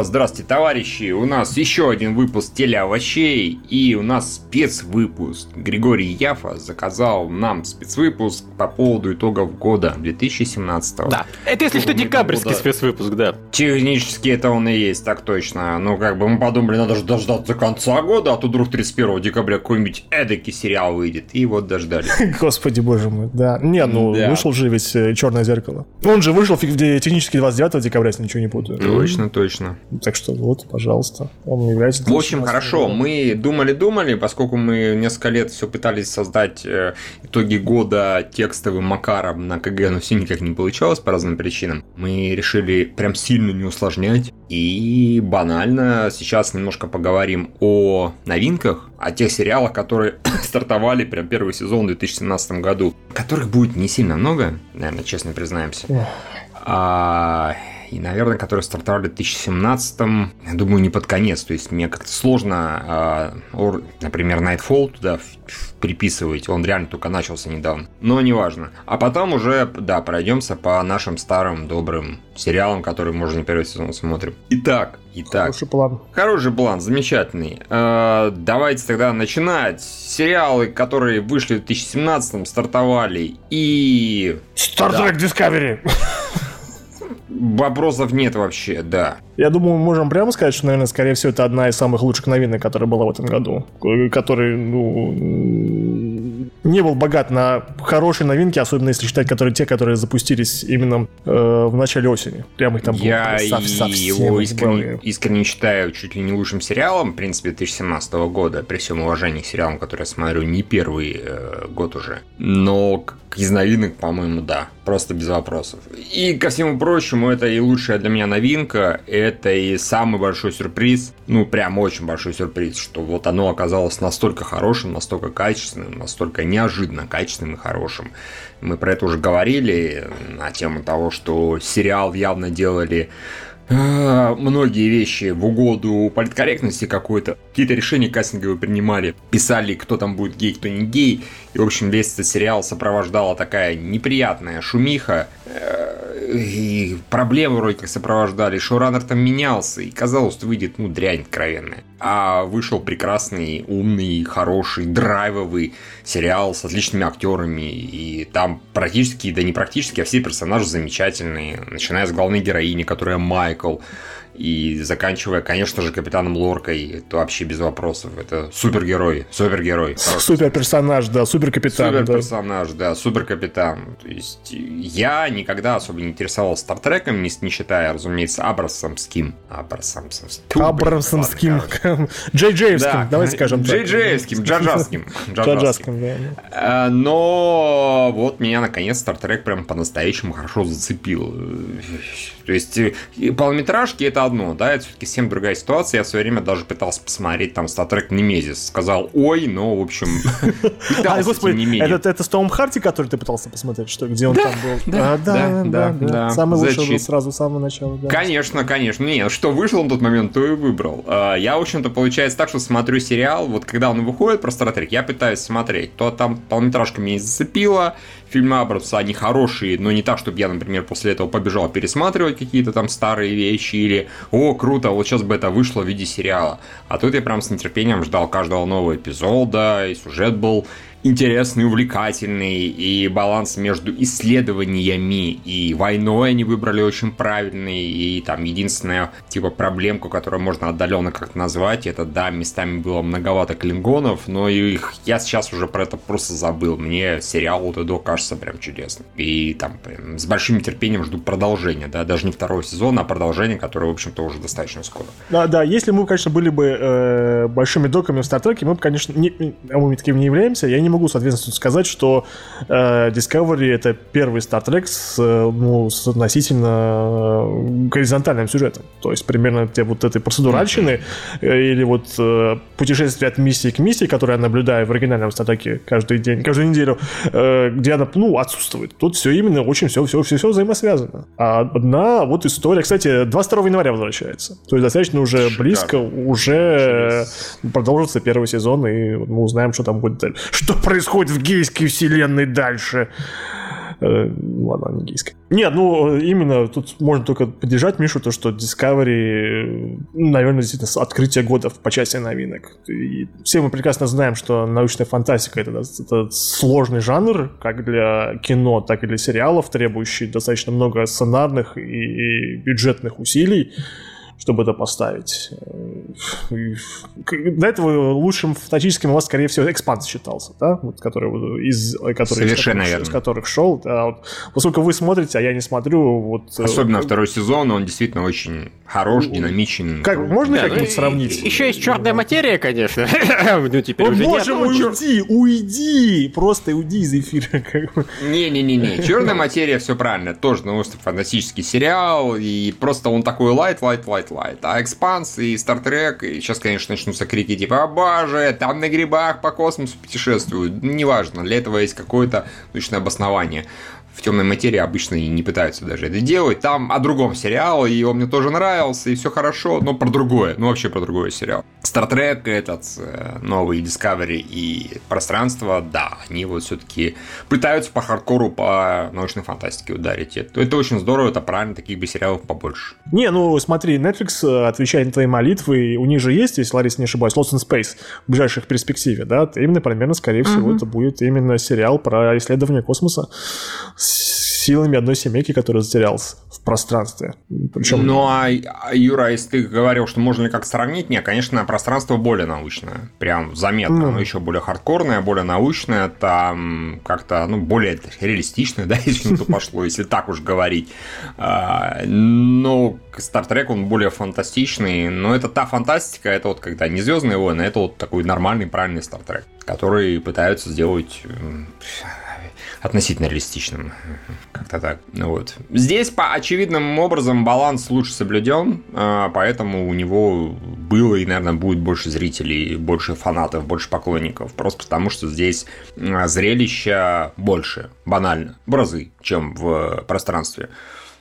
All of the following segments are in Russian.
вас, здравствуйте, товарищи! У нас еще один выпуск телеовощей, и у нас спецвыпуск. Григорий Яфа заказал нам спецвыпуск по поводу итогов года 2017 Да, это если что декабрьский спецвыпуск, да. Технически это он и есть, так точно. Ну, как бы мы подумали, надо же дождаться конца года, а то вдруг 31 декабря какой-нибудь эдакий сериал выйдет. И вот дождались. Господи, боже мой, да. Не, ну, Да. вышел же ведь э, «Черное зеркало». Он же вышел технически 29 декабря, если ничего не путаю. Точно, точно. Так что вот, пожалуйста, он является... В общем, 2017 хорошо, мы думали-думали, поскольку мы несколько лет все пытались создать э, итоги года текстовым макаром на КГ, но все никак не получалось по разным причинам. Мы решили прям сильно не усложнять и банально сейчас немножко поговорим о новинках, о тех сериалах, которые стартовали прям первый сезон в 2017 году, которых будет не сильно много, наверное, честно признаемся. А, и, наверное, которые стартовали в 2017 я думаю, не под конец. То есть мне как-то сложно, а, ор- например, Nightfall туда приписывать. Он реально только начался недавно. Но неважно. А потом уже, да, пройдемся по нашим старым добрым сериалам, которые мы уже не первый сезон смотрим. Итак, итак. Хороший план. Хороший план, замечательный. Э, Давайте тогда начинать. Сериалы, которые вышли в 2017 стартовали. И Star Trek Discovery. Вопросов нет вообще, да. Я думаю, мы можем прямо сказать, что, наверное, скорее всего, это одна из самых лучших новинок, которая была в этом году. Который, ну, не был богат на хорошие новинки, особенно если считать которые, те, которые запустились именно э, в начале осени. Прямо их там было Я сов- его искренне, искренне считаю чуть ли не лучшим сериалом, в принципе, 2017 года, при всем уважении к сериалам, которые я смотрю не первый э, год уже. Но из новинок, по-моему, да, просто без вопросов. И ко всему прочему, это и лучшая для меня новинка, это и самый большой сюрприз, ну, прям очень большой сюрприз, что вот оно оказалось настолько хорошим, настолько качественным, настолько неожиданно качественным и хорошим. Мы про это уже говорили на тему того, что сериал явно делали э, многие вещи в угоду политкорректности какой-то. Какие-то решения кастинговые принимали. Писали, кто там будет гей, кто не гей. И, в общем, весь этот сериал сопровождала такая неприятная шумиха. э, И проблемы вроде как сопровождали. Шоураннер там менялся. И казалось, что выйдет, ну, дрянь откровенная. А вышел прекрасный, умный, хороший, драйвовый сериал с отличными актерами. И там практически, да не практически, а все персонажи замечательные. Начиная с главной героини, которая Майкл. И заканчивая, конечно же, капитаном Лоркой. Это вообще без вопросов. Это супергерой. Супергерой. Хороший Супер персонаж, да, супер капитан. Супер да. персонаж, да, супер капитан. То есть я никогда особо не интересовался Стартреком, не, не считая, разумеется. Абрасамским. Тьфу, блин, Абрамсонским. ладно, короче. Джей Джеевским, Да, давайте скажем. Джей Джеевским, Джаджаским. Джаджаским, да. Э, Но вот меня наконец Стартрек прям по-настоящему хорошо зацепил. То есть э, полнометражки это одно, да, это все-таки совсем другая ситуация. Я в свое время даже пытался посмотреть там Стартрек Немезис. Сказал ой, но в общем А, господи, тем не менее. это, это с Томом Харти, который ты пытался посмотреть, что, где он там был? да, А, да, да, да, да, да. Самый лучший был Зачит. сразу с самого начала, да. Конечно, конечно. Не, что вышло на тот момент, то и выбрал. А, Я, в общем-то, получается так, что смотрю сериал, вот когда он выходит про Стартрек, я пытаюсь смотреть. То там полнометражка меня не зацепила, фильмы Абрамса, они хорошие, но не так, чтобы я, например, после этого побежал пересматривать какие-то там старые вещи или «О, круто, вот сейчас бы это вышло в виде сериала». А тут я прям с нетерпением ждал каждого нового эпизода, и сюжет был интересный, увлекательный, и баланс между исследованиями и войной они выбрали очень правильный, и там единственная типа проблемку, которую можно отдаленно как-то назвать, это да, местами было многовато клингонов, но их я сейчас уже про это просто забыл. Мне сериал вот до кажется прям чудесным. И там прям с большим терпением жду продолжения, да, даже не второго сезона, а продолжение, которое, в общем-то, уже достаточно скоро. Да, да, если мы, конечно, были бы э, большими доками в Стартреке, мы бы, конечно, не, а мы таким не являемся. Я не могу, соответственно, сказать, что э, Discovery это первый Star Trek с, э, ну, с относительно э, горизонтальным сюжетом. То есть примерно те вот этой процедуральщины э, или вот э, путешествие от миссии к миссии, которое я наблюдаю в оригинальном Стартреке каждый день, каждую неделю, э, где она, ну, отсутствует. Тут все именно очень все, все, все, все взаимосвязано. А одна вот история, кстати, 22 января возвращается. То есть достаточно уже Шикарно. близко, уже продолжится первый сезон, и мы узнаем, что там будет дальше. Что происходит в гейской вселенной дальше. Э, ладно, не гейская. Нет, ну, именно тут можно только поддержать Мишу, то, что Discovery, наверное, действительно открытие года по части новинок. И все мы прекрасно знаем, что научная фантастика это, это сложный жанр, как для кино, так и для сериалов, требующий достаточно много сценарных и, и бюджетных усилий чтобы это поставить. До этого лучшим фантастическим у вас, скорее всего, Expanse считался, да? Вот, который из, который, Совершенно из, верно. из которых шел. Да, вот, поскольку вы смотрите, а я не смотрю, вот... Э, Особенно второй сезон, он действительно очень хорош, динамичен. Как, можно да, как-нибудь ну, сравнить? Еще есть черная материя, конечно. ну, теперь Мы уже можем нет. уйди, уйди! Просто уйди из эфира. Не-не-не, черная материя, все правильно. Тоже научно-фантастический сериал, и просто он такой light, light, light, light, а Expanse и Star Trek, и сейчас, конечно, начнутся крики типа «О боже, там на грибах по космосу путешествуют». Неважно, для этого есть какое-то точное обоснование в темной материи обычно и не пытаются даже это делать. Там о другом сериале, и он мне тоже нравился, и все хорошо, но про другое, ну вообще про другой сериал. Trek, этот э, новый Discovery и пространство, да, они вот все-таки пытаются по хардкору, по научной фантастике ударить. Это, это очень здорово, это правильно, таких бы сериалов побольше. Не, ну смотри, Netflix э, отвечает на твои молитвы, у них же есть, если Лариса не ошибаюсь, Lost in Space в ближайших перспективе, да, именно примерно, скорее всего, mm-hmm. это будет именно сериал про исследование космоса силами одной семейки, которая затерялась в пространстве. Причем... Ну, а, а, Юра, если ты говорил, что можно ли как сравнить, нет, конечно, пространство более научное. Прям заметно. Mm. Оно еще более хардкорное, более научное, там как-то, ну, более реалистичное, да, если то пошло, если так уж говорить. А, но Trek, он более фантастичный, но это та фантастика, это вот когда не Звездные войны, это вот такой нормальный, правильный Trek, который пытаются сделать относительно реалистичным. Как-то так. Ну вот. Здесь по очевидным образом баланс лучше соблюден, а, поэтому у него было и, наверное, будет больше зрителей, больше фанатов, больше поклонников. Просто потому, что здесь а, зрелища больше, банально, в разы, чем в пространстве.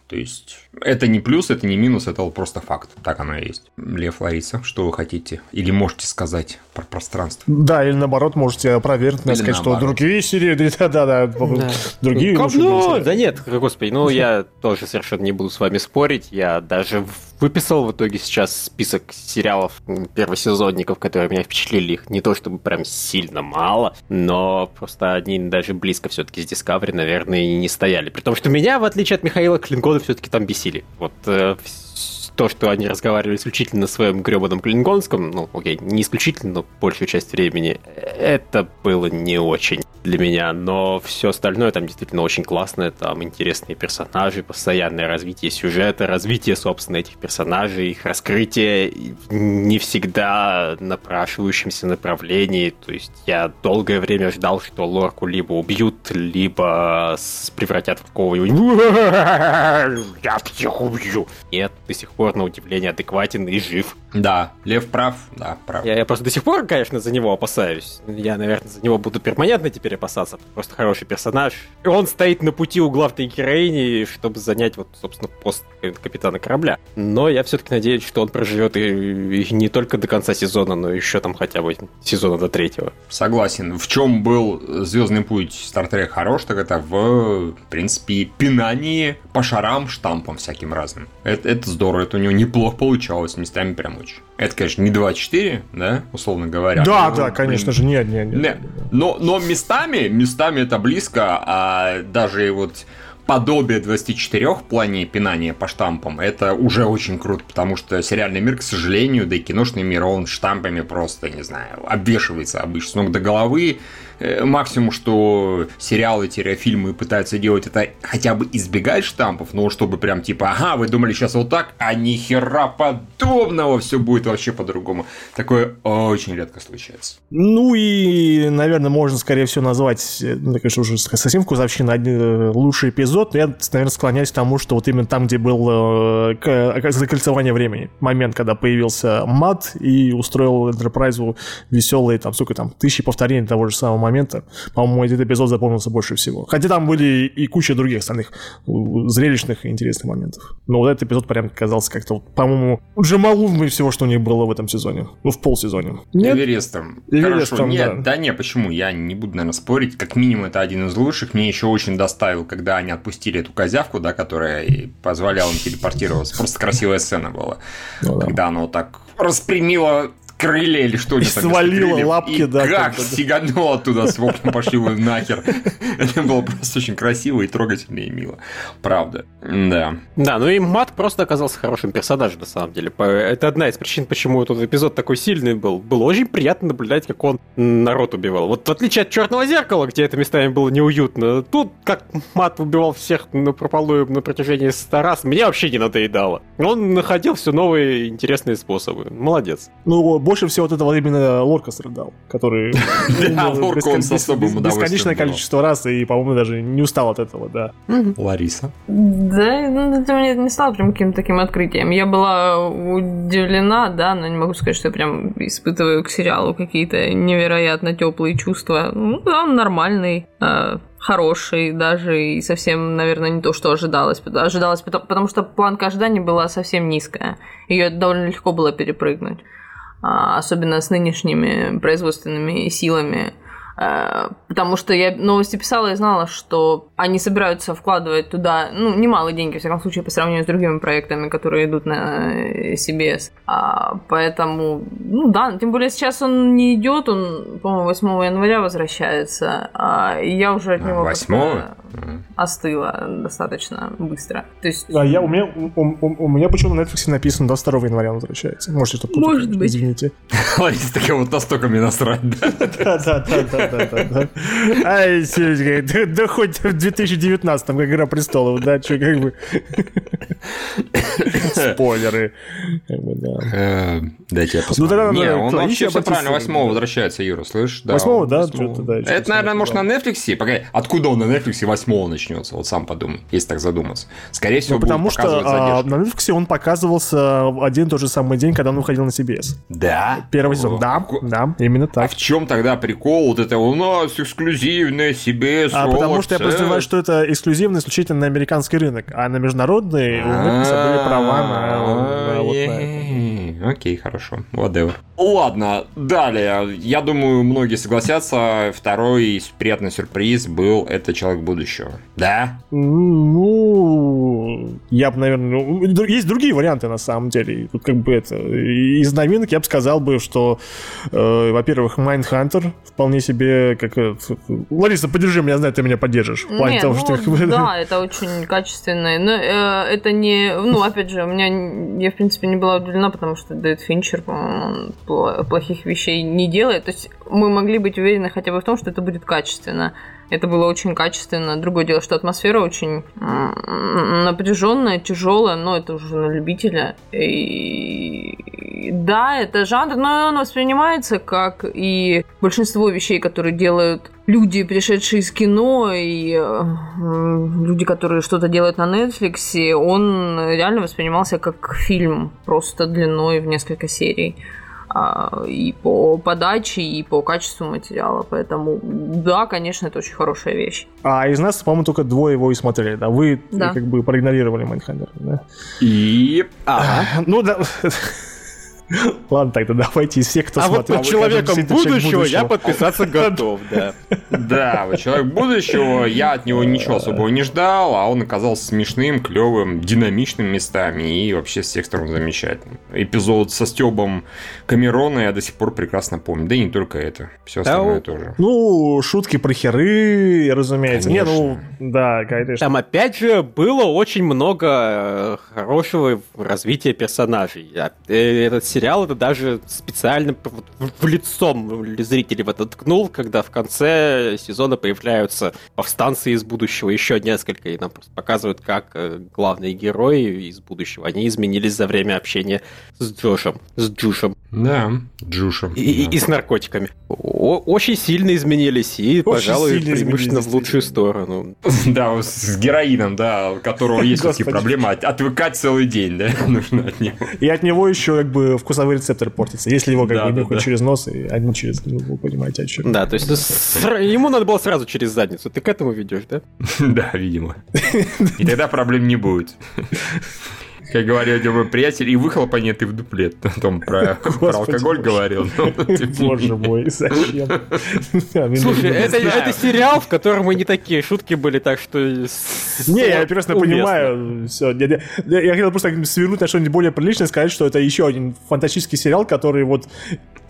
То есть это не плюс, это не минус, это просто факт. Так оно и есть. Лев Лариса, что вы хотите? Или можете сказать про пространство? Да, или наоборот, можете опровергнуть, или сказать, наоборот. что другие серии, да-да, да, другие. Как, ну, да нет, господи, ну я тоже совершенно не буду с вами спорить. Я даже выписал в итоге сейчас список сериалов первосезонников, которые меня впечатлили. Их не то чтобы прям сильно мало, но просто они даже близко все-таки с Discovery, наверное, и не стояли. При том, что меня, в отличие от Михаила Клингона, все-таки там бесили. Вот э, то, что они разговаривали исключительно на своем гребаном клингонском, ну, окей, не исключительно, но большую часть времени, это было не очень для меня, но все остальное там действительно очень классное, там интересные персонажи, постоянное развитие сюжета, развитие, собственно, этих персонажей, их раскрытие не всегда напрашивающемся направлении, то есть я долгое время ждал, что Лорку либо убьют, либо превратят в какого-нибудь я всех убью. Нет, до сих пор, на удивление, адекватен и жив. Да, Лев прав, да, прав. Я, я просто до сих пор, конечно, за него опасаюсь. Я, наверное, за него буду перманентно теперь опасаться. Просто хороший персонаж. И он стоит на пути у главной героини, чтобы занять, вот, собственно, пост капитана корабля. Но я все-таки надеюсь, что он проживет и, и не только до конца сезона, но еще там хотя бы сезона до третьего. Согласен. В чем был Звездный путь Trek хорош, так это в, в принципе, пинании по шарам, штампам всяким разным. Это, это здорово, это у него неплохо получалось, местами прям очень. Это, конечно, не 2.4, да, условно говоря. Да, но, да, конечно же, нет, нет, нет. Но, но местами, местами это близко, а даже вот подобие 24 в плане пинания по штампам, это уже очень круто, потому что сериальный мир, к сожалению, да и киношный мир, он штампами просто, не знаю, обвешивается обычно с ног до головы, максимум, что сериалы-фильмы пытаются делать, это хотя бы избегать штампов, но чтобы прям типа, ага, вы думали сейчас вот так, а ни хера подобного, все будет вообще по-другому. Такое очень редко случается. Ну и, наверное, можно, скорее всего, назвать, э, ну, конечно, уже совсем вкусовщина, э, лучший эпизод, но я, наверное, склоняюсь к тому, что вот именно там, где был э, закольцевание времени, момент, когда появился мат и устроил Enterprise веселые, там, сколько там, тысячи повторений того же самого момента. По-моему, этот эпизод запомнился больше всего. Хотя там были и куча других остальных зрелищных и интересных моментов. Но вот этот эпизод прям казался как-то, по-моему, джамалунной всего, что у них было в этом сезоне. Ну, в полсезоне. Нет? Эверестом. Эверестом, Хорошо, нет, да. да не, почему? Я не буду, наверное, спорить. Как минимум, это один из лучших. Мне еще очень доставил, когда они отпустили эту козявку, да, которая позволяла им телепортироваться. Просто красивая сцена была. Ну, да. Когда она вот так распрямила крылья или что-нибудь. И свалила лапки, и да. как стеганула оттуда с воплем пошли вы нахер. Это было просто очень красиво и трогательно и мило. Правда. Да. Да, ну и Мат просто оказался хорошим персонажем, на самом деле. Это одна из причин, почему этот эпизод такой сильный был. Было очень приятно наблюдать, как он народ убивал. Вот в отличие от Черного зеркала, где это местами было неуютно, тут как Мат убивал всех на прополую на протяжении 100 раз, мне вообще не надоедало. Он находил все новые интересные способы. Молодец. Ну, больше всего от этого именно Лорка страдал, который... Да, Лорка он с особым удовольствием Бесконечное количество раз, и, по-моему, даже не устал от этого, да. Лариса? Да, ну, это мне не стало прям каким-то таким открытием. Я была удивлена, да, но не могу сказать, что я прям испытываю к сериалу какие-то невероятно теплые чувства. Ну, да, он нормальный, а, хороший даже и совсем, наверное, не то, что ожидалось. Ожидалось, потому, потому что планка ожиданий была совсем низкая. Ее довольно легко было перепрыгнуть. А, особенно с нынешними производственными силами. Э, потому что я новости писала и знала, что они собираются вкладывать туда, ну, немалые деньги, в всяком случае, по сравнению с другими проектами, которые идут на CBS. А, поэтому, ну да, тем более сейчас он не идет, он, по-моему, 8 января возвращается, а, и я уже от него 8 остыла достаточно быстро. То есть... А я, у, меня, у, у, у меня почему на Netflix написано 22 января он возвращается. Можете что путать, Может быть. Извините. Лариса такая вот настолько мне насрать, да? Да, да, да, да, да, да. Ай, да хоть в 2019, как Игра Престолов, да, что как бы... Спойлеры. Э, дайте я посмотрю. Ну, Не, он вообще все правильно, 8 возвращается, Юра, слышишь? 8 да? Это, наверное, может, на Netflix? Погоди, откуда он на Netflix 8 начнется? Вот сам подумай, если так задуматься. Скорее всего, ну, потому что а, на Netflix он показывался один и тот же самый день, когда он выходил на CBS. Да? Первый сезон, да, да, именно так. А в чем тогда прикол вот это у нас эксклюзивная CBS, А потому что я подозреваю, что это эксклюзивно исключительно на американский рынок, а на международный у Netflix были права на вот на Окей, хорошо, whatever. Ладно, далее. Я думаю, многие согласятся. Второй приятный сюрприз был «Это человек будущего». Да? Ну, я бы, наверное... Ну, есть другие варианты, на самом деле. Тут как бы это... Из новинок я бы сказал бы, что, э, во-первых, Майндхантер вполне себе как... Лариса, поддержи меня, я знаю, ты меня поддержишь. В плане Нет, того, ну, что... Да, это очень качественно. Но э, это не... Ну, опять же, у меня... Я, в принципе, не была удивлена, потому что Дэвид Финчер, плохих вещей не делает. То есть мы могли быть уверены хотя бы в том, что это будет качественно. Это было очень качественно. Другое дело, что атмосфера очень напряженная, тяжелая, но это уже на любителя. И да, это жанр, но он воспринимается как и большинство вещей, которые делают люди, пришедшие из кино, и люди, которые что-то делают на Netflix, он реально воспринимался как фильм, просто длиной в несколько серий. А, и по подаче, и по качеству материала. Поэтому, да, конечно, это очень хорошая вещь. А из нас, по-моему, только двое его и смотрели, да? Вы да. как бы проигнорировали Mindhunter, да? И... Ага. Ну, да... Ладно, тогда давайте из всех, кто а смотрел. вот под человеком будущего, я подписаться готов, да. Да, вот человек будущего, я от него ничего особого не ждал, а он оказался смешным, клевым, динамичным местами и вообще с всех сторон замечательным. Эпизод со Стебом Камерона я до сих пор прекрасно помню, да и не только это, все остальное тоже. Ну, шутки про херы, разумеется. Не, ну, да, конечно. Там опять же было очень много э, хорошего развития персонажей. Э, этот сериал это даже специально в лицом зрителей в это ткнул, когда в конце сезона появляются повстанцы из будущего, еще несколько, и нам просто показывают, как э, главные герои из будущего, они изменились за время общения с Джошем, с Джушем. Да, Джушем. И, да. и, и с наркотиками. О, очень сильно изменились, и, очень пожалуй, преимущественно в лучшую сторону. Да, с героином, да, у которого есть такие проблемы, отвыкать целый день, да, нужно от него. И от него еще как бы вкусовые рецепторы портятся, если его как Да, бы нюхать да. через нос, и они через, ну, вы понимаете, о чем. Да, то есть ему надо было сразу через задницу. Ты к этому ведешь, да? Да, видимо. И тогда проблем не будет. Как говорил один мой приятель, и выхлопа нет, и в дуплет. Там про, про алкоголь говорил. Боже мой, зачем? Слушай, это, это сериал, в котором и не такие шутки были, так что... Не, я прекрасно понимаю. Все. Я, я- я хотел просто свернуть на что-нибудь более приличное, сказать, что это еще один фантастический сериал, который вот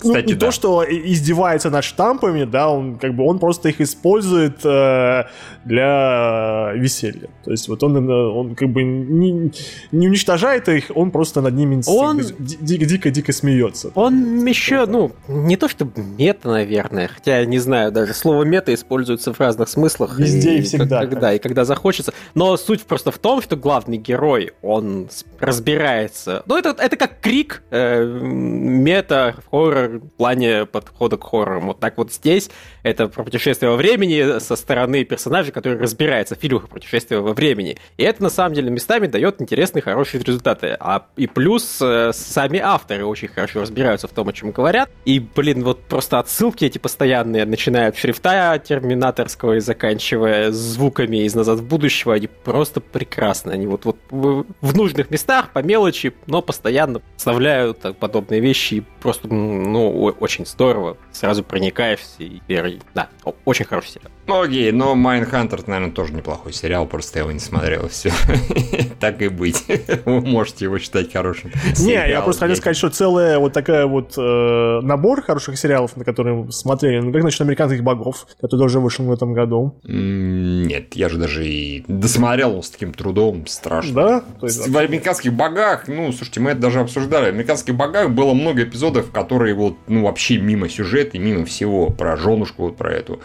ну, Кстати, не да. то, что и- издевается над штампами, да, он как бы он просто их использует э, для веселья. То есть вот он, э, он как бы не, не уничтожает их, он просто над ними Он- дико-дико смеется. Он еще, ну, не то что мета, наверное, хотя я не знаю, даже слово мета используется в разных смыслах. Везде и всегда, как- Когда, и когда захочется. Но суть просто в том, что главный герой, он разбирается. Ну, это, это как крик, э, мета, хоррор в плане подхода к хоррорам. Вот так вот здесь это про путешествие во времени со стороны персонажа, который разбирается в фильмах про путешествие во времени. И это, на самом деле, местами дает интересные, хорошие результаты. А и плюс э, сами авторы очень хорошо разбираются в том, о чем говорят. И, блин, вот просто отсылки эти постоянные, начиная от шрифта терминаторского и заканчивая звуками из «Назад в будущего», они просто прекрасны. Они вот, вот в нужных местах, по мелочи, но постоянно вставляют подобные вещи. И просто, м, ну, очень здорово. Сразу проникаешься. И, и- да, очень хороший сериал. Ну окей, но Mindhunter, наверное, тоже неплохой сериал, просто я его не смотрел, все. Так и быть. Вы можете его считать хорошим. Не, я просто хотел сказать, что целая вот такая вот э, набор хороших сериалов, на которые мы смотрели, ну, как насчет американских богов, который тоже вышел в этом году. Нет, я же даже и досмотрел его с таким трудом, страшно. Да? В американских богах, ну, слушайте, мы это даже обсуждали. В американских богах было много эпизодов, которые вот, ну, вообще мимо сюжета и мимо всего. Про женушку, вот про эту.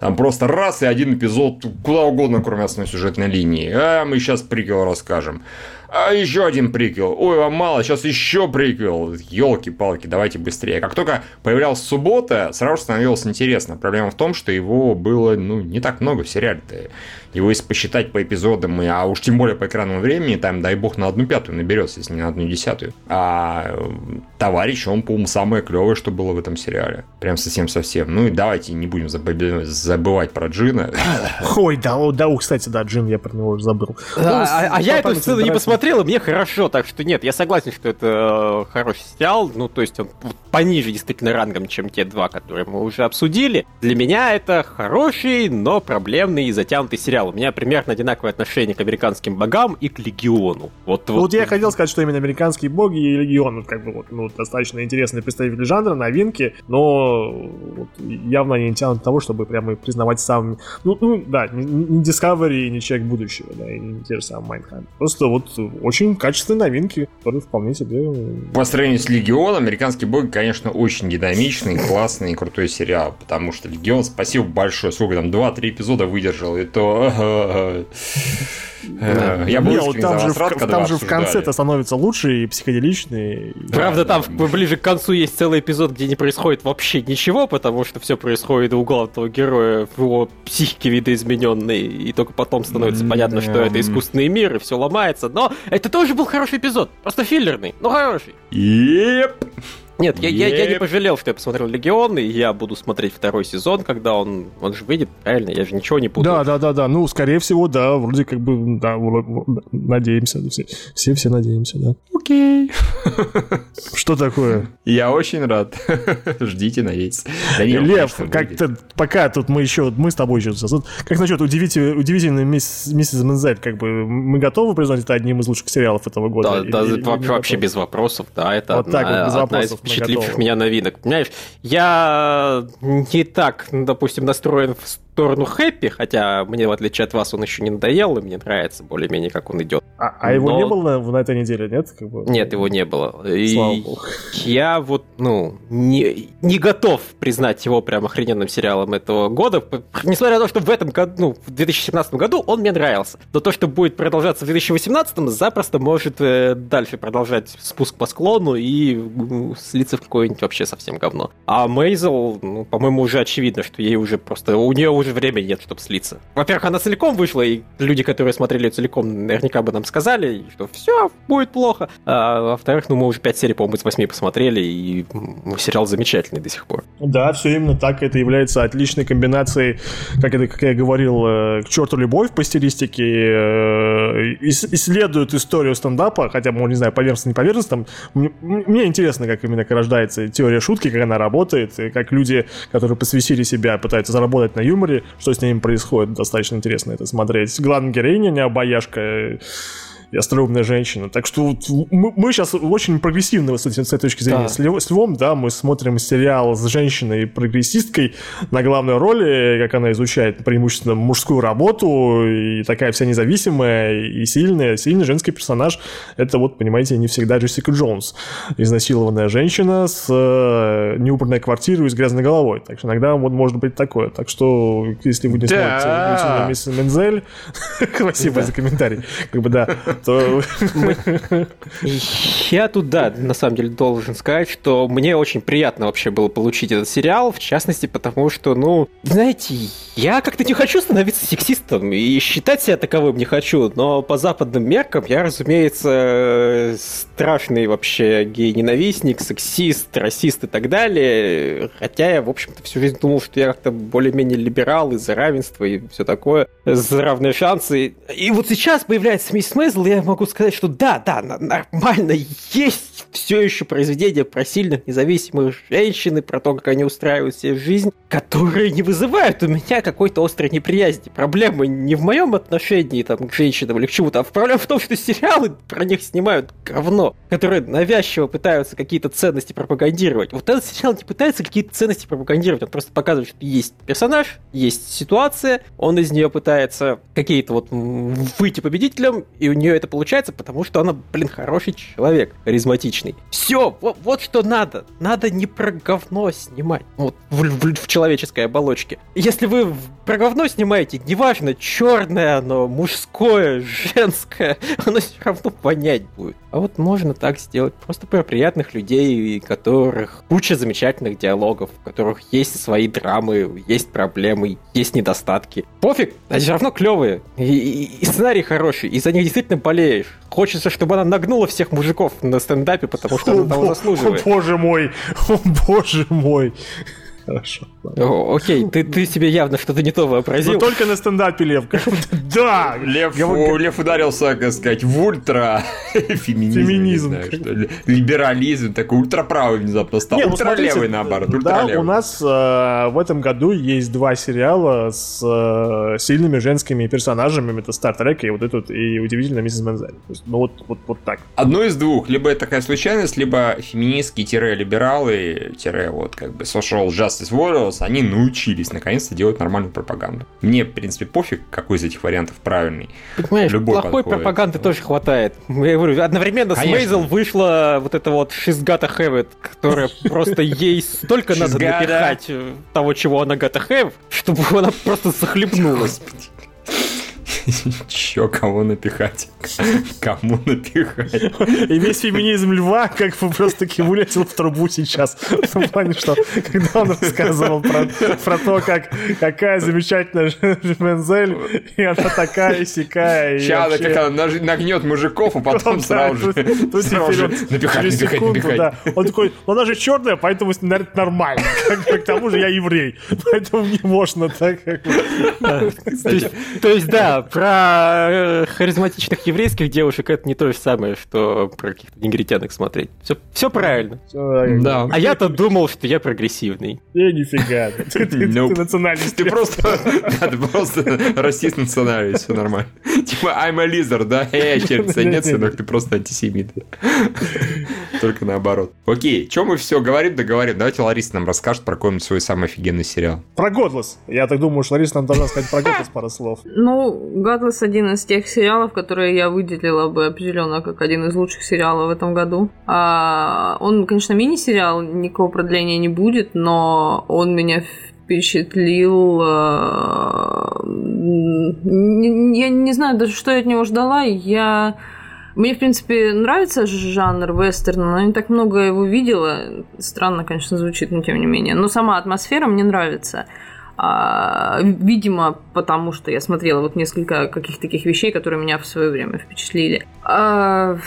Там просто раз и один эпизод куда угодно, кроме основной сюжетной линии. А мы сейчас приквел расскажем. А еще один приквел. Ой, вам мало, сейчас еще приквел. Елки-палки, давайте быстрее. Как только появлялась суббота, сразу становилось интересно. Проблема в том, что его было, ну, не так много в сериале-то. Его если посчитать по эпизодам, и- а уж тем более по экранному времени, там, дай бог, на одну пятую наберется, если не на одну десятую. А э, товарищ, он, по-моему, самое клевое, что было в этом сериале. Прям совсем-совсем. Ну и давайте не будем забы- забывать про Джина. Ой, да, да, кстати, да, Джин, я про него уже забыл. А, Ну, а- а я эту сцену не нравится. Посмотрел, и мне хорошо, так что нет, я согласен, что это э, хороший сериал, ну, то есть он пониже действительно рангом, чем те два, которые мы уже обсудили. Для меня это хороший, но проблемный и затянутый сериал. У меня примерно одинаковое отношение к американским богам и к Легиону. Вот, Ну, Вот я хотел сказать, что именно американские боги и легион, вот, как бы вот, ну, достаточно интересные представители жанра, новинки, но вот, явно они не тянут того, чтобы прямо признавать самыми. Ну, ну, да, не, Discovery и не Человек будущего, да, и не те же самые Mindhunter. Просто вот очень качественные новинки, которые вполне себе. По сравнению с Легионом, американские боги, конечно, очень динамичный, классный и крутой сериал. Потому что Легион, спасибо большое. Сколько там, 2-3 эпизода выдержал, и то... э, Я был Не, искренне вот там же, в, когда там же в конце это становится лучше и психоделичнее. и- Правда, да, там да. ближе к концу есть целый эпизод, где не происходит вообще ничего, потому что все происходит у главного героя в его психике видоизмененной, и только потом становится понятно, что это искусственный мир, и все ломается. Но это тоже был хороший эпизод, просто филлерный, но хороший. Yep. Нет, я, я, я не пожалел, что я посмотрел Легион, и я буду смотреть второй сезон, когда он, он же выйдет, правильно? Я же ничего не буду. Да, да, да, да. Ну, скорее всего, да, вроде как бы, да, надеемся. Все, все, надеемся, да. Окей. Что такое? Я очень рад. Ждите, надейтесь. Лев, конечно, как-то пока тут мы еще, мы с тобой еще тут, как насчет удивительной, удивительной мисс, миссис Мензель, как бы мы готовы признать это одним из лучших сериалов этого года? Да, Или- да, или- или вообще, без вопросов, да, это Вот одна, так вот, без одна вопросов из впечатливших меня новинок. Понимаешь, я не так, ну, допустим, настроен в сторону хэппи, хотя мне, в отличие от вас, он еще не надоел, и мне нравится более-менее, как он идет. А, а его Но- не было на, на этой неделе, нет? Как бы? Нет, его не было. И Слава богу. я вот, ну, не, не готов признать его прям охрененным сериалом этого года, несмотря на то, что в этом году, ну, в 2017 году он мне нравился. Но то, что будет продолжаться в 2018, запросто может э, дальше продолжать спуск по склону и слиться в какое-нибудь вообще совсем говно. А Мейзел, ну, по-моему, уже очевидно, что ей уже просто, у нее уже времени нет, чтобы слиться. Во-первых, она целиком вышла, и люди, которые смотрели целиком, наверняка бы нам сказали, что все будет плохо. А во-вторых, ну мы уже 5 серий, по-моему, из 8 посмотрели, и ну, сериал замечательный до сих пор. Да, все именно так. Это является отличной комбинацией, как, это, как я говорил, э, к черту любовь по стилистике, э, исследует историю стендапа, хотя, ну, не знаю, поверхностно, не поверхностно. Мне интересно, как именно рождается теория шутки, как она работает, и как люди, которые посвятили себя, пытаются заработать на юморе, что с ними происходит. Достаточно интересно это смотреть. Главная героиня, не обаяшка, и остроумная женщина. Так что вот мы, мы сейчас очень прогрессивны с, с этой точки зрения. Да. С, Лев, с Львом, да, мы смотрим сериал с женщиной-прогрессисткой на главной роли, как она изучает преимущественно мужскую работу, и такая вся независимая и сильная, сильный женский персонаж. Это вот, понимаете, не всегда Джессика Джонс. Изнасилованная женщина с э, неубранной квартирой и с грязной головой. Так что иногда вот может быть такое. Так что, если вы не да. смотрите Мензель, спасибо за комментарий. Как бы да, то... Я тут, да, на самом деле должен сказать, что мне очень приятно вообще было получить этот сериал, в частности, потому что, ну, знаете, я как-то не хочу становиться сексистом и считать себя таковым не хочу, но по западным меркам я, разумеется, страшный вообще гей-ненавистник, сексист, расист и так далее, хотя я, в общем-то, всю жизнь думал, что я как-то более-менее либерал из-за равенства и все такое, за равные шансы. И вот сейчас появляется мисс Мейзл, я могу сказать, что да, да, нормально, есть все еще произведения про сильных, независимых женщин, и про то, как они устраивают себе жизнь, которые не вызывают у меня какой-то острой неприязни. Проблема не в моем отношении там, к женщинам или к чему-то, а проблема в том, что сериалы про них снимают говно, которые навязчиво пытаются какие-то ценности пропагандировать. Вот этот сериал не пытается какие-то ценности пропагандировать, он просто показывает, что есть персонаж, есть ситуация, он из нее пытается какие-то вот выйти победителем, и у нее это получается, потому что она, блин, хороший человек, харизматичный. Все, вот, вот что надо. Надо не про говно снимать. Вот в, в, в человеческой оболочке. Если вы про говно снимаете, неважно, черное оно, мужское, женское, оно все равно понять будет. А вот можно так сделать. Просто про приятных людей, у которых куча замечательных диалогов, у которых есть свои драмы, есть проблемы, есть недостатки. Пофиг, они все равно клевые. И, и, и сценарий хороший, и за них действительно болеешь. Хочется, чтобы она нагнула всех мужиков на стендапе, потому что она того заслуживает. О, боже мой, о, боже мой. Хорошо. О, окей, ты, ты себе явно что-то не то вообразил. Но только на стендапе, Лев. Да! Лев, Лев ударился, как сказать, в ультра феминизм. Феминизм. либерализм, такой ультраправый внезапно стал. Ну, ультралевый, наоборот. Да, у нас э, в этом году есть два сериала с э, сильными женскими персонажами. Это Star Trek и вот этот, и удивительно миссис Мензель. Ну вот, вот, вот так. Одно из двух. Либо это такая случайность, либо феминистские-либералы, вот как бы social justice warriors, они научились наконец-то делать нормальную пропаганду. Мне, в принципе, пофиг, какой из этих вариантов правильный. Понимаешь, Любой плохой подходит. пропаганды тоже хватает. Я говорю, одновременно Конечно. с Мейзел вышла вот эта вот Have It, которая просто ей столько надо напихать того, чего она gotta have, чтобы она просто захлебнулась. Чё, кого напихать? Кому напихать? И весь феминизм льва как бы просто-таки вылетел в трубу сейчас. В том плане, что когда он рассказывал про, про то, как какая замечательная Мензель, и она такая, сякая. Сейчас вообще... как она нагнет мужиков, а потом сразу же, сразу же напихать, напихать, напихать. Да. Он такой, ну она же черная, поэтому нормально. К тому же я еврей, поэтому не можно так. То есть, да, про э, харизматичных еврейских девушек это не то же самое, что про каких-то негритянок смотреть. Все, все правильно. Все, да. А я-то думал, что я прогрессивный. Я нифига. Ты, ты, nope. ты националист. Ты просто, да, ты просто расист националист, все нормально. Типа, I'm a lizard, да? Эй, черт, нет, сынок, ты просто антисемит. Только наоборот. Окей, что мы все говорим, да говорим. Давайте Лариса нам расскажет про какой-нибудь свой самый офигенный сериал. Про Годлес. Я так думаю, что Лариса нам должна сказать про Годлес пару слов. Ну, Гатлас один из тех сериалов, которые я выделила бы определенно как один из лучших сериалов в этом году. А, он, конечно, мини-сериал, никакого продления не будет, но он меня впечатлил. А, я не знаю даже, что я от него ждала. Я мне, в принципе, нравится жанр вестерна, но я не так много его видела. Странно, конечно, звучит, но тем не менее. Но сама атмосфера мне нравится. А, видимо, потому что я смотрела вот несколько каких-то таких вещей, которые меня в свое время впечатлили. А,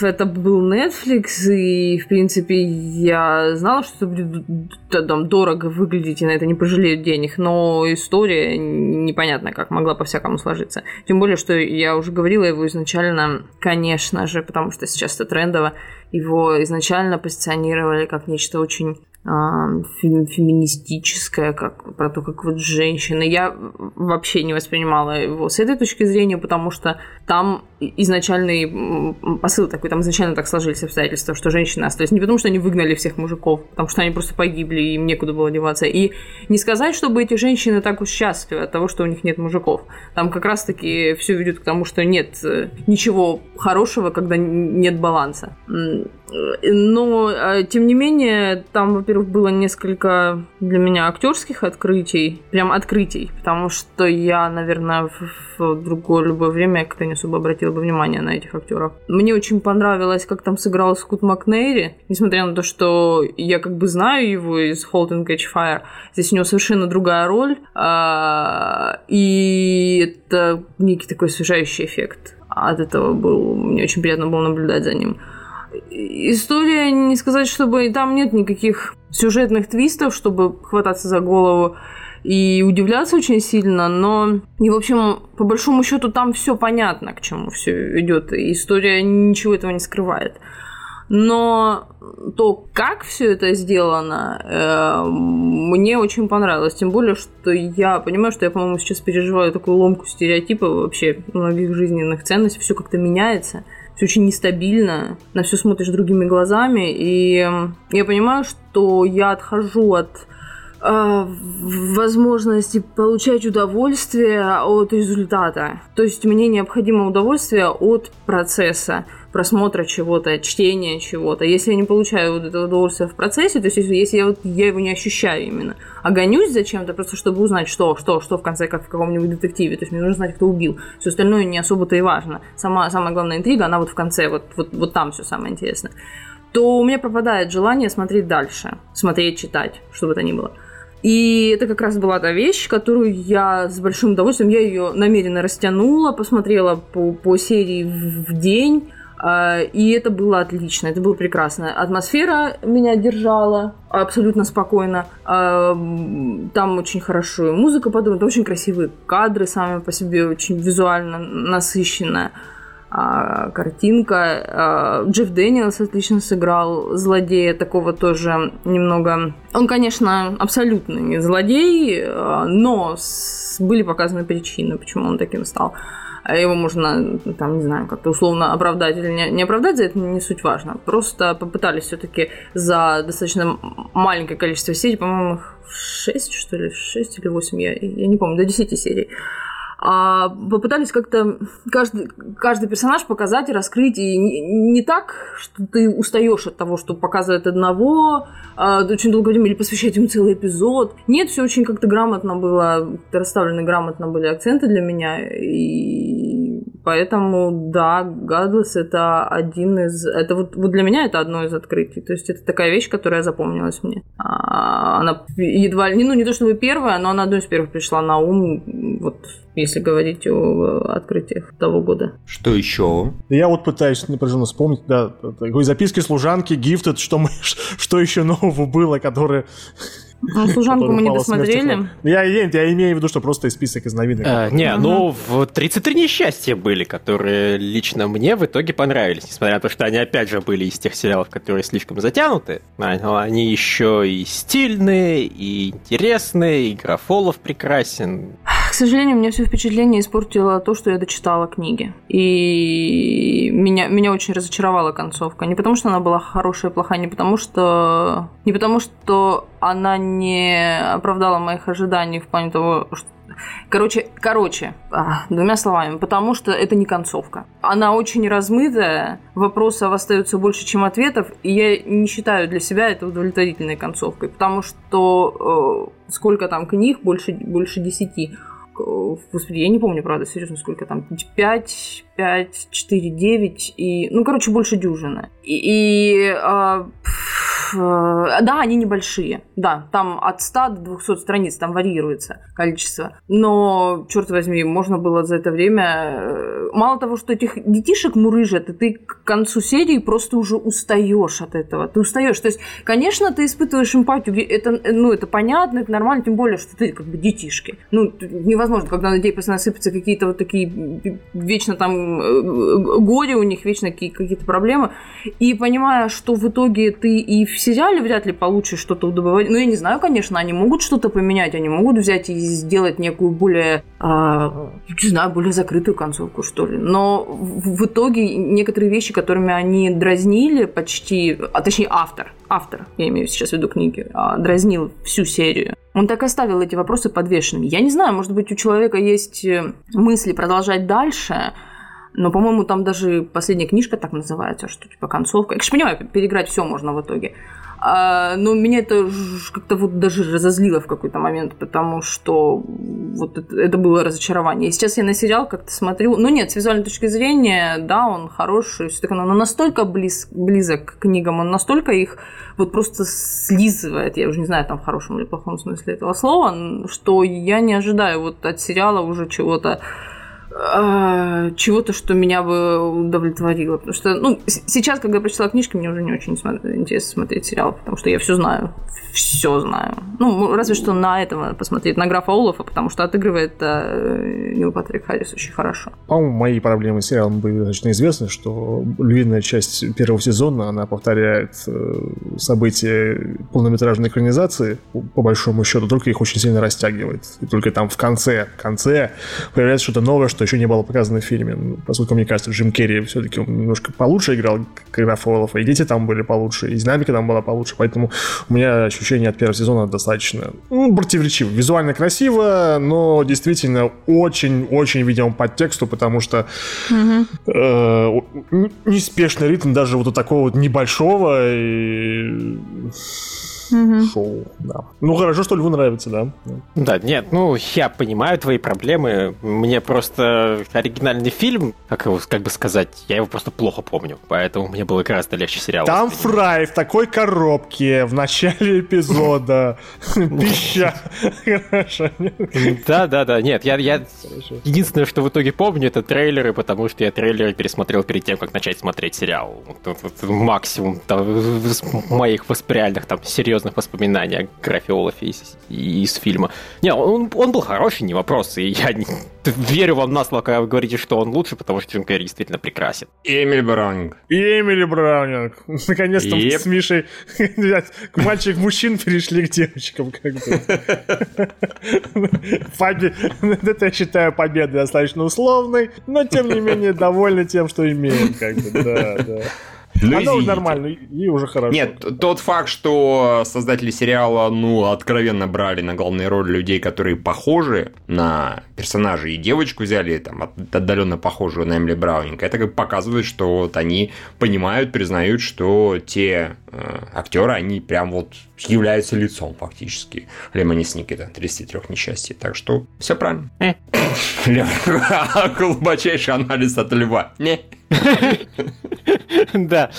это был Netflix, и, в принципе, я знала, что это будет там дорого выглядеть, и на это не пожалеют денег, но история непонятно как могла по-всякому сложиться. Тем более, что я уже говорила его изначально, конечно же, потому что сейчас это трендово, его изначально позиционировали как нечто очень феминистическое, как про то, как вот женщины. Я вообще не воспринимала его с этой точки зрения, потому что там изначальный посыл такой, там изначально так сложились обстоятельства, что женщины остались. Не потому, что они выгнали всех мужиков, потому что они просто погибли, и им некуда было деваться. И не сказать, чтобы эти женщины так уж счастливы от того, что у них нет мужиков. Там как раз-таки все ведет к тому, что нет э, ничего хорошего, когда нет баланса. Но, а, тем не менее, там, во-первых, было несколько для меня актерских открытий, прям открытий, потому что я, наверное, в, в другое любое время как-то не особо обратила бы внимание на этих актеров. Мне очень понравилось, как там сыграл Скут Макнейри, несмотря на то, что я как бы знаю его из and Catch Fire, здесь у него совершенно другая роль, а, и это некий такой освежающий эффект от этого был, мне очень приятно было наблюдать за ним. История, не сказать, чтобы там нет никаких сюжетных твистов, чтобы хвататься за голову и удивляться очень сильно, но и в общем по большому счету там все понятно, к чему все идет, и история ничего этого не скрывает. Но то, как все это сделано, э, мне очень понравилось. Тем более, что я понимаю, что я, по-моему, сейчас переживаю такую ломку стереотипа вообще многих жизненных ценностей. Все как-то меняется все очень нестабильно, на все смотришь другими глазами, и я понимаю, что я отхожу от э, возможности получать удовольствие от результата. То есть мне необходимо удовольствие от процесса просмотра чего-то, чтения чего-то. Если я не получаю вот это удовольствие в процессе, то есть если, я, вот, я его не ощущаю именно, а гонюсь зачем-то, просто чтобы узнать, что, что, что в конце, как в каком-нибудь детективе. То есть мне нужно знать, кто убил. Все остальное не особо-то и важно. Сама, самая главная интрига, она вот в конце, вот, вот, вот там все самое интересное. То у меня пропадает желание смотреть дальше, смотреть, читать, что бы то ни было. И это как раз была та вещь, которую я с большим удовольствием, я ее намеренно растянула, посмотрела по, по серии в день, и это было отлично, это было прекрасно. Атмосфера меня держала абсолютно спокойно. А, там очень хорошо музыка подобная, очень красивые кадры сами по себе, очень визуально насыщенная а, картинка. Джефф Дэниелс отлично сыграл злодея, такого тоже немного... Он, конечно, абсолютно не злодей, но были показаны причины, почему он таким стал. А его можно, там, не знаю, как-то условно оправдать или не, не оправдать, за это не суть важно. Просто попытались все-таки за достаточно маленькое количество серий, по-моему, 6, что ли, 6 или 8, я, я не помню, до 10 серий а попытались как-то каждый, каждый персонаж показать и раскрыть. И не, не так, что ты устаешь от того, что показывает одного, а, очень долгое время или посвящать ему целый эпизод. Нет, все очень как-то грамотно было, расставлены грамотно были акценты для меня. И поэтому, да, Гадлес это один из... Это вот, вот для меня это одно из открытий. То есть это такая вещь, которая запомнилась мне. А, она едва ли... Ну, не то чтобы первая, но она одной из первых пришла на ум. Вот если говорить о открытиях того года. Что еще? Я вот пытаюсь напряженно вспомнить, да, такой записки служанки, Gifted, что, мы, что еще нового было, которое ну, служанку мы не досмотрели. Я, я, я имею в виду, что просто список из новинок. А, не, угу. ну, в 33 несчастья были, которые лично мне в итоге понравились, несмотря на то, что они опять же были из тех сериалов, которые слишком затянуты. Но они еще и стильные, и интересные, и графолов прекрасен. Сожалению, мне все впечатление испортило то, что я дочитала книги. И меня, меня очень разочаровала концовка. Не потому, что она была хорошая и плохая, не потому, что... Не потому, что она не оправдала моих ожиданий в плане того, что Короче, короче, а, двумя словами, потому что это не концовка. Она очень размытая, вопросов остается больше, чем ответов, и я не считаю для себя это удовлетворительной концовкой, потому что э, сколько там книг, больше, больше десяти. Господи, я не помню, правда, серьезно, сколько там. 5, 5, 4, 9 и... Ну, короче, больше дюжины. И... и а, да, они небольшие. Да, там от 100 до 200 страниц, там варьируется количество. Но, черт возьми, можно было за это время... Э, мало того, что этих детишек мурыжат, и ты к концу серии просто уже устаешь от этого. Ты устаешь. То есть, конечно, ты испытываешь эмпатию. Это, ну, это понятно, это нормально, тем более, что ты как бы детишки. Ну, невозможно, когда на людей постоянно сыпятся какие-то вот такие вечно там э, горе у них, вечно какие-то проблемы. И понимая, что в итоге ты и в сериале вряд ли получишь что-то удобоваримое. Ну, я не знаю, конечно, они могут что-то поменять, они могут взять и сделать некую более, а, не знаю, более закрытую концовку, что ли. Но в итоге некоторые вещи, которыми они дразнили почти, а точнее автор, автор, я имею сейчас в виду книги, а, дразнил всю серию. Он так оставил эти вопросы подвешенными. Я не знаю, может быть, у человека есть э, мысли продолжать дальше, но, по-моему, там даже последняя книжка так называется, что типа концовка. Я, конечно, понимаю, переиграть все можно в итоге. А, но меня это как-то вот даже разозлило в какой-то момент, потому что вот это, это было разочарование. И сейчас я на сериал как-то смотрю. Ну нет, с визуальной точки зрения, да, он хороший, все такое, но настолько близ, близок к книгам, он настолько их вот просто слизывает, я уже не знаю, там в хорошем или плохом смысле этого слова, что я не ожидаю вот от сериала уже чего-то а, чего-то, что меня бы удовлетворило. Потому что, ну, сейчас, когда я прочитала книжки, мне уже не очень интересно смотреть сериал, потому что я все знаю. Все знаю. Ну, разве что на этого посмотреть, на графа Олафа, потому что отыгрывает э, Нил Патрик Харрис очень хорошо. По-моему, мои проблемы с сериалом были достаточно известны, что львиная часть первого сезона, она повторяет э, события полнометражной экранизации, по большому счету, только их очень сильно растягивает. И только там в конце, в конце появляется что-то новое, что еще не было показано в фильме. Ну, поскольку, мне кажется, Джим Керри все-таки немножко получше играл графа Олафа, и дети там были получше, и динамика там была получше, поэтому у меня ощущение от первого сезона достаточно ну, противоречиво. Визуально красиво, но действительно очень-очень, видимо, по тексту, потому что угу. э, неспешный ритм даже вот у такого вот небольшого и угу. шоу, да. Ну хорошо, что Льву нравится, да. Да, нет, ну я понимаю твои проблемы. Мне просто оригинальный фильм, как его, как бы сказать, я его просто плохо помню, поэтому мне было гораздо легче сериал. Там Фрай в такой коробке в начале эпизода. Пища. Да, да, да. Нет, я, я единственное, что в итоге помню, это трейлеры, потому что я трейлеры пересмотрел перед тем, как начать смотреть сериал. Максимум моих восприятных там серьезных серьезных воспоминаний о графе Олафе из, из фильма. Не, он, он был хороший, не вопрос. И я не, верю вам на слово, когда вы говорите, что он лучше, потому что Джим Керри действительно прекрасен. И Эмили Браунинг. И Эмили Браунинг. Наконец-то yep. с Мишей к мальчик-мужчин перешли к девочкам. Как бы. Это я считаю победой достаточно условной, но тем не менее довольны тем, что имеем. Как бы. Да, да. Ну, Оно уже нормально, и уже хорошо. Нет, тот факт, что создатели сериала, ну, откровенно брали на главные роли людей, которые похожи на персонажей, и девочку взяли, там, отдаленно похожую на Эмили Браунинг, это как показывает, что вот они понимают, признают, что те э, актеры, они прям вот являются лицом фактически Лемони Сникета, 33 несчастий. Так что все правильно. Э. Глубочайший анализ от льва. Не. Да.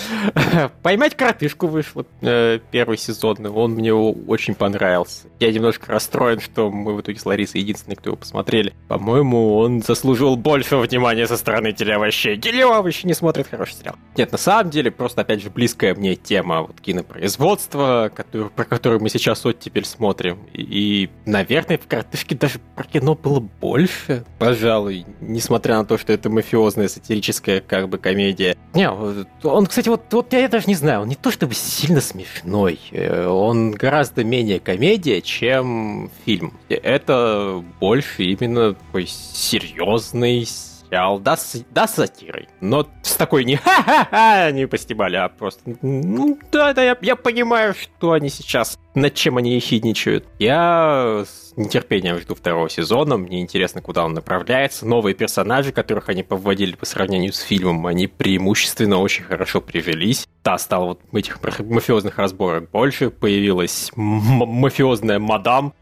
Поймать кротышку вышел э, первый сезон, он мне очень понравился. Я немножко расстроен, что мы в итоге с Ларисой единственные, кто его посмотрели. По-моему, он заслужил больше внимания со стороны телеовощей. Телеовощи не смотрят хороший сериал. Нет, на самом деле, просто, опять же, близкая мне тема вот кинопроизводства, про которую мы сейчас вот теперь смотрим. И, наверное, в кротышке даже про кино было больше, пожалуй, несмотря на то, что это мафиозная сатирическая как бы комедия. Не, он, кстати, вот, вот я даже не знаю, он не то чтобы сильно смешной, э, он гораздо менее комедия, чем фильм. Это больше именно такой серьезный сериал, да, с, да, с сатирой, но с такой не ха-ха-ха, не постебали, а просто, ну, да, да, я, я понимаю, что они сейчас, над чем они ехидничают. Я нетерпением жду второго сезона, мне интересно, куда он направляется. Новые персонажи, которых они повводили по сравнению с фильмом, они преимущественно очень хорошо привелись. да, стало вот этих мафиозных разборок больше, появилась мафиозная мадам,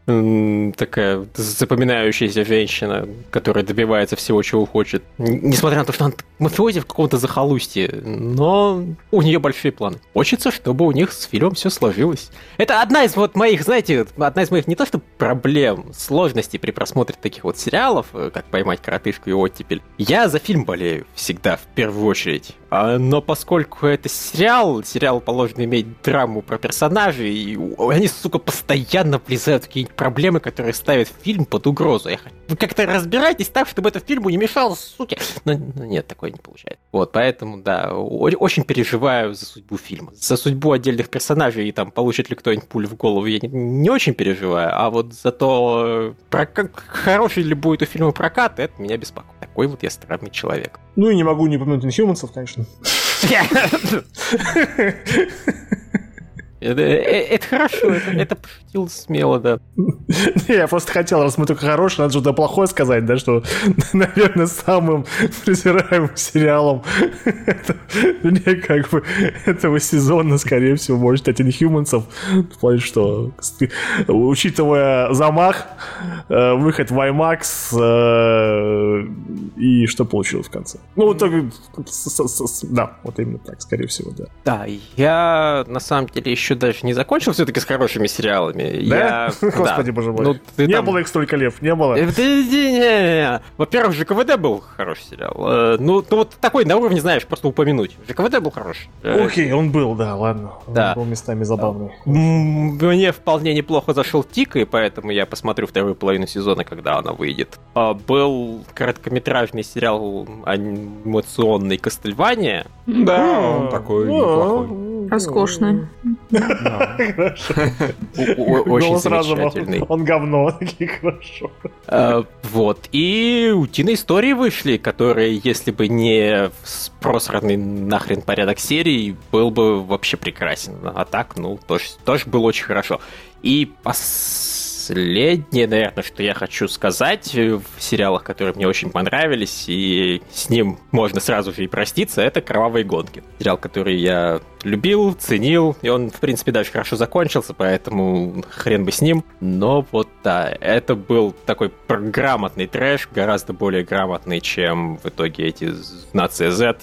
такая запоминающаяся женщина, которая добивается всего, чего хочет. Несмотря на то, что она мафиози в каком-то захолустье, но у нее большие планы. Хочется, чтобы у них с фильмом все сложилось. Это одна из вот моих, знаете, одна из моих не то что проблем, сложностей при просмотре таких вот сериалов, э, как «Поймать коротышку» и «Оттепель». Я за фильм болею всегда, в первую очередь. А, но поскольку это сериал, сериал положено иметь драму про персонажей, и они, сука, постоянно влезают какие-нибудь проблемы, которые ставят фильм под угрозу. Вы как-то разбирайтесь так, чтобы это фильму не мешало, суки. Но, но нет, такое не получается. Вот, поэтому, да, очень переживаю за судьбу фильма. За судьбу отдельных персонажей, и там, получит ли кто-нибудь пулю в голову, я не, не очень переживаю, а вот за то, про, как хороший ли будет у фильма прокат, это меня беспокоит. Такой вот я странный человек. Ну и не могу не упомянуть Inhumans'ов, конечно. Это, э, это хорошо, это, это пошутил смело, да. Я просто хотел, раз мы только хорошие, надо что-то плохое сказать, да, что, наверное, самым презираемым сериалом мне как бы этого сезона, скорее всего, может стать Inhumans, в плане, что, учитывая замах, э, выход в IMAX э, и что получилось в конце. Ну, вот так, да, вот именно так, скорее всего, да. Да, я на самом деле еще еще даже не закончил все-таки с хорошими сериалами. Да? Я... Господи, да. Боже мой. Ну, не там... было их столько лев, не было. Э, Во-первых, ЖКВД был хороший сериал. Э, ну, ну, вот такой на уровне, знаешь, просто упомянуть. ЖКВД был хороший. Э, Окей, он был, да, ладно. Да. Он был местами забавный. Мне вполне неплохо зашел Тик, и поэтому я посмотрю вторую половину сезона, когда она выйдет. А, был короткометражный сериал анимационный Кастельвания. Да, он такой неплохой. Роскошный. Очень замечательный. Он говно, такие хорошо. А, вот. И утиные истории вышли, которые, если бы не просранный нахрен порядок серий, был бы вообще прекрасен. А так, ну, тоже, тоже было очень хорошо. И последнее, наверное, что я хочу сказать в сериалах, которые мне очень понравились, и с ним можно сразу же и проститься, это «Кровавые гонки». Сериал, который я любил, ценил, и он, в принципе, даже хорошо закончился, поэтому хрен бы с ним. Но вот да, это был такой грамотный трэш, гораздо более грамотный, чем в итоге эти нации Z.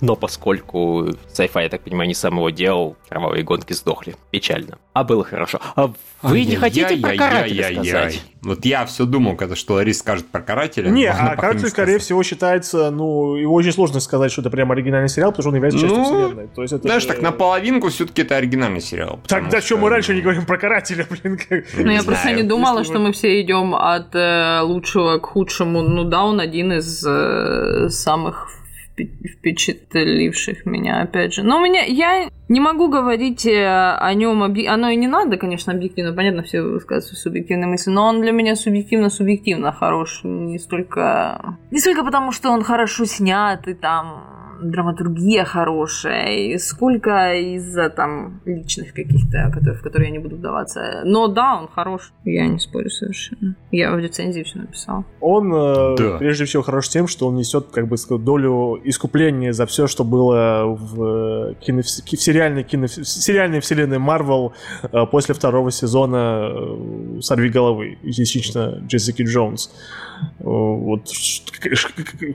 Но поскольку sci-fi, я так понимаю, не сам его делал, кровавые гонки сдохли. Печально. А было хорошо. А вы не хотите про карателя сказать? Вот я все думал, когда что Ларис скажет про карателя. Не, а каратель, скорее всего, считается, ну, его очень сложно сказать, что это прям оригинальный сериал, потому что он является частью ну, вселенной. То есть это знаешь, так наполовинку все-таки это оригинальный сериал. Тогда что мы раньше не говорим про карателя, блин? Ну, я просто не думала, что мы все идем от э, лучшего к худшему. Ну да, он один из э, самых впечатливших меня, опять же. Но у меня, я не могу говорить э, о нем, оно и не надо, конечно, объективно, понятно, все высказывают субъективные мысли, но он для меня субъективно-субъективно хорош, не столько... Не столько потому, что он хорошо снят и там драматургия хорошая, и сколько из-за там личных каких-то, в которые я не буду вдаваться. Но да, он хорош, я не спорю совершенно. Я в рецензии все написал. Он э, да. прежде всего хорош тем, что он несет как бы долю искупления за все, что было в, э, кино, в сериальной, кино, в сериальной вселенной Марвел э, после второго сезона «Сорви головы», частично Джессики Джонс. Вот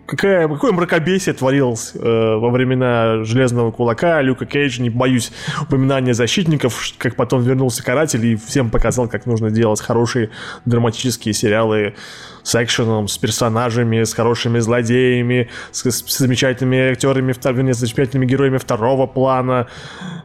какая, какое мракобесие творилось во времена Железного Кулака, Люка Кейджа, не боюсь упоминания защитников, как потом вернулся Каратель и всем показал, как нужно делать хорошие драматические сериалы с экшеном, с персонажами, с хорошими злодеями, с, с замечательными актерами, с замечательными героями второго плана,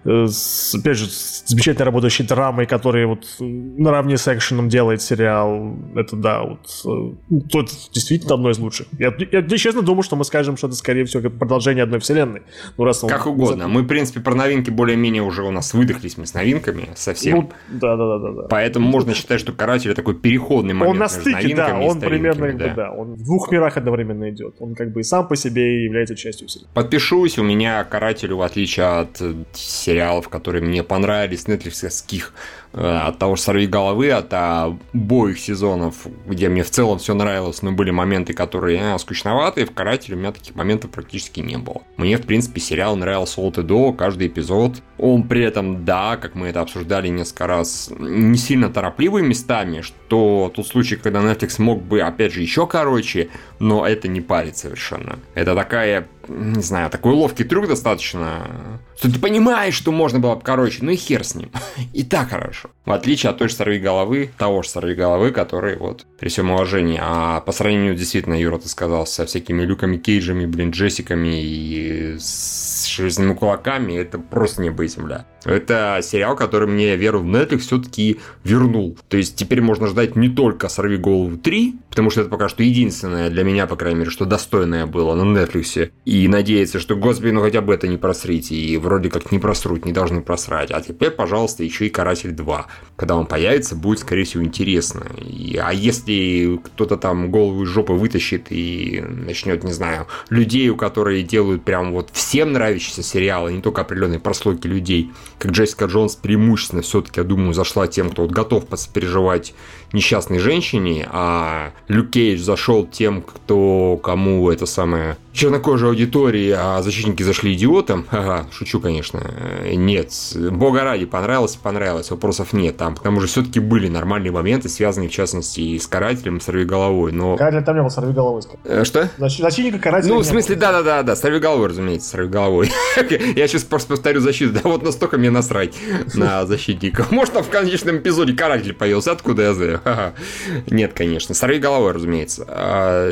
э, с, опять же, с замечательно работающей драмой, которая вот наравне с экшеном делает сериал. Это да, вот э, тут действительно одно из лучших. Я, я, я честно думаю, что мы скажем, что это скорее всего как продолжение одной вселенной. Ну, раз он... Как угодно. Мы, в принципе, про новинки более-менее уже у нас выдохлись мы с новинками совсем. Ну, да, да, да, да. Поэтому можно считать, что Каратель такой переходный момент он на стыке, да, он примерно, да. да, он в двух мирах одновременно идет. Он как бы и сам по себе является частью сериала. Подпишусь, у меня Карателю, в отличие от сериалов, которые мне понравились, нетфликсовских, от того же «Сорви головы», от обоих сезонов, где мне в целом все нравилось, но были моменты, которые э, скучноватые, в «Карателе» у меня таких моментов практически не было. Мне, в принципе, сериал нравился от и до, каждый эпизод. Он при этом, да, как мы это обсуждали несколько раз, не сильно торопливый местами, что тот случай, когда Netflix мог бы, опять же, еще короче, но это не парит совершенно. Это такая не знаю, такой ловкий трюк достаточно, что ты понимаешь, что можно было бы короче, ну и хер с ним. И так хорошо. В отличие от той же сорви головы, того же сорви головы, который вот при всем уважении. А по сравнению, действительно, Юра, ты сказал, со всякими Люками Кейджами, блин, Джессиками и с железными кулаками, это просто небо и земля. Это сериал, который мне веру в Netflix все-таки вернул. То есть теперь можно ждать не только «Сорви голову 3», потому что это пока что единственное для меня, по крайней мере, что достойное было на Netflix. Надеяться, что, господи, ну хотя бы это не просрите. И вроде как не просрут, не должны просрать. А теперь, пожалуйста, еще и «Каратель 2». Когда он появится, будет, скорее всего, интересно. И, а если кто-то там голову из жопы вытащит и начнет, не знаю, людей, у которых делают прям вот всем нравящиеся сериалы, не только определенные прослойки людей, как Джессика Джонс преимущественно все-таки, я думаю, зашла тем, кто вот готов переживать несчастной женщине, а Люк Кейдж зашел тем, кто кому это самое чернокожей аудитории, а защитники зашли идиотом. Ага, шучу, конечно. Нет, бога ради, понравилось, понравилось, вопросов нет. Там, к тому же, все-таки были нормальные моменты, связанные, в частности, и с карателем, с головой, но... Каратель там не был, сорви головой. Э, что? Защитника карателя Ну, в смысле, да-да-да, да, сорви головой, разумеется, сорви головой. Я сейчас просто повторю защиту, да вот настолько мне насрать на защитника. Может, в конечном эпизоде каратель появился, откуда я знаю? Нет, конечно, сорви головой, разумеется. А,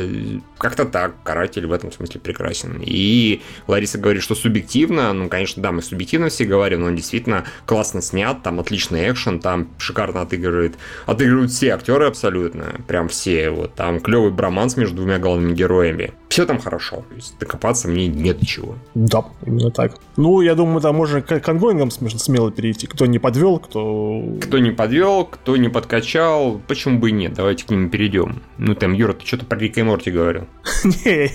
как-то так, каратель в этом смысле прекрасен. И Лариса говорит, что субъективно, ну, конечно, да, мы субъективно все говорим, но он действительно классно снят, там отличный экшен, там шикарно отыгрывает, отыгрывают все актеры абсолютно, прям все, вот, там клевый броманс между двумя главными героями. Все там хорошо, то есть докопаться мне нет чего. Да, именно так. Ну, я думаю, там можно к ангоингам смело перейти. Кто не подвел, кто... Кто не подвел, кто не подкачал, почему бы и нет, давайте к ним перейдем. Ну, там, Юра, ты что-то про Рика и Морти говорил. Не,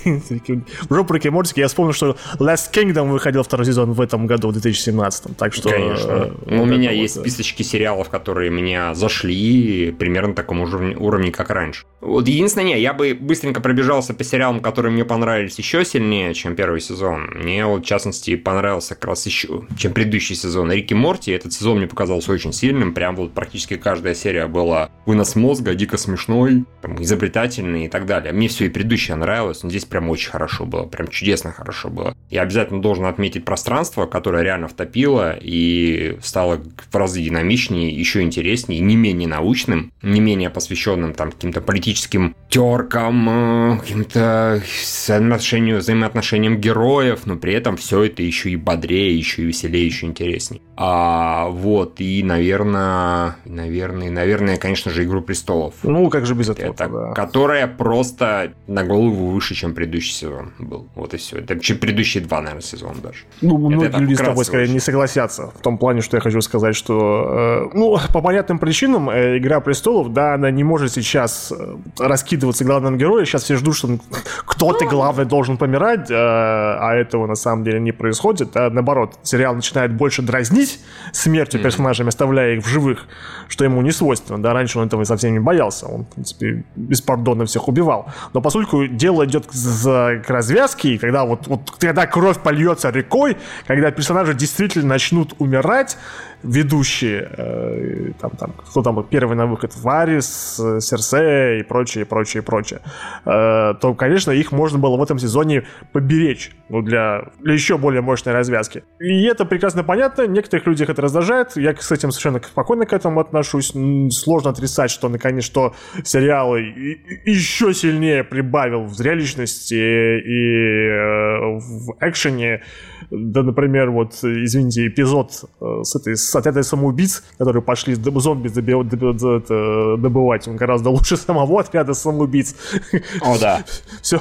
уже про Рика и Морти я вспомнил, что Last Kingdom выходил второй сезон в этом году, в 2017, так что... Конечно. Э, ну, у меня есть списочки сериалов, которые меня зашли примерно таком уровне, как раньше. Вот единственное, я бы быстренько пробежался по сериалам, которые мне понравились еще сильнее, чем первый сезон. Мне вот, в частности, понравился как раз еще, чем предыдущий сезон. Рики Морти, этот сезон мне показался очень сильным, прям вот практически каждая серия была вынос мозга, дико смешной, там, изобретательный и так далее. Мне все и предыдущее нравилось, но здесь прям очень хорошо было, прям чудесно хорошо было. Я обязательно должен отметить пространство, которое реально втопило и стало в разы динамичнее, еще интереснее, не менее научным, не менее посвященным там каким-то политическим теркам, э, каким-то отношению, взаимоотношениям героев, но при этом все это еще и бодрее, еще и веселее, еще интереснее. А, вот, и, наверное, наверное, наверное, конечно же, Игру престолов. Ну, как же без этого, это, да. Которая просто на голову выше, чем предыдущий сезон был. Вот и все. Это чем предыдущие два, наверное, сезон даже. Ну, многие люди с тобой, скорее, не согласятся. В том плане, что я хочу сказать, что, э, ну, по понятным причинам, э, Игра престолов, да, она не может сейчас э, раскидываться главным героем. Сейчас все ждут, что кто-то главный должен помирать, э, а этого на самом деле не происходит. А наоборот, сериал начинает больше дразнить смертью персонажами, оставляя их в живых, что ему не свойственно. Да, раньше он этого совсем не боялся. Он, в принципе, беспардонно всех убивал. Но поскольку дело идет к, к развязке, когда вот, вот когда кровь польется рекой, когда персонажи действительно начнут умирать, ведущие, э, там, там, кто там первый на выход, Варис, Серсея и прочее, прочее, прочее, э, то, конечно, их можно было в этом сезоне поберечь, ну, для, для еще более мощной развязки. И это прекрасно понятно, некоторых людях это раздражает, я с этим совершенно спокойно к этому отношусь, сложно отрицать, что, наконец, что сериалы еще сильнее прибавил в зрелищности и э, в экшене, да, например, вот, извините, эпизод с этой, с отрядой самоубийц, которые пошли зомби добывать, он гораздо лучше самого отряда самоубийц. О, да. Все,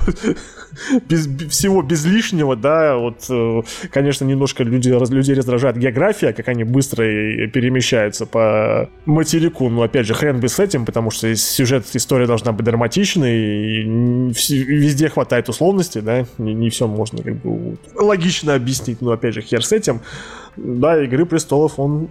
без, всего без лишнего, да, вот, э, конечно, немножко люди, людей раздражает география, как они быстро перемещаются по материку, но, опять же, хрен бы с этим, потому что сюжет, история должна быть драматичной, и везде хватает условностей, да, не, не все можно как бы логично объяснить, но, опять же, хер с этим. Да, Игры престолов, он...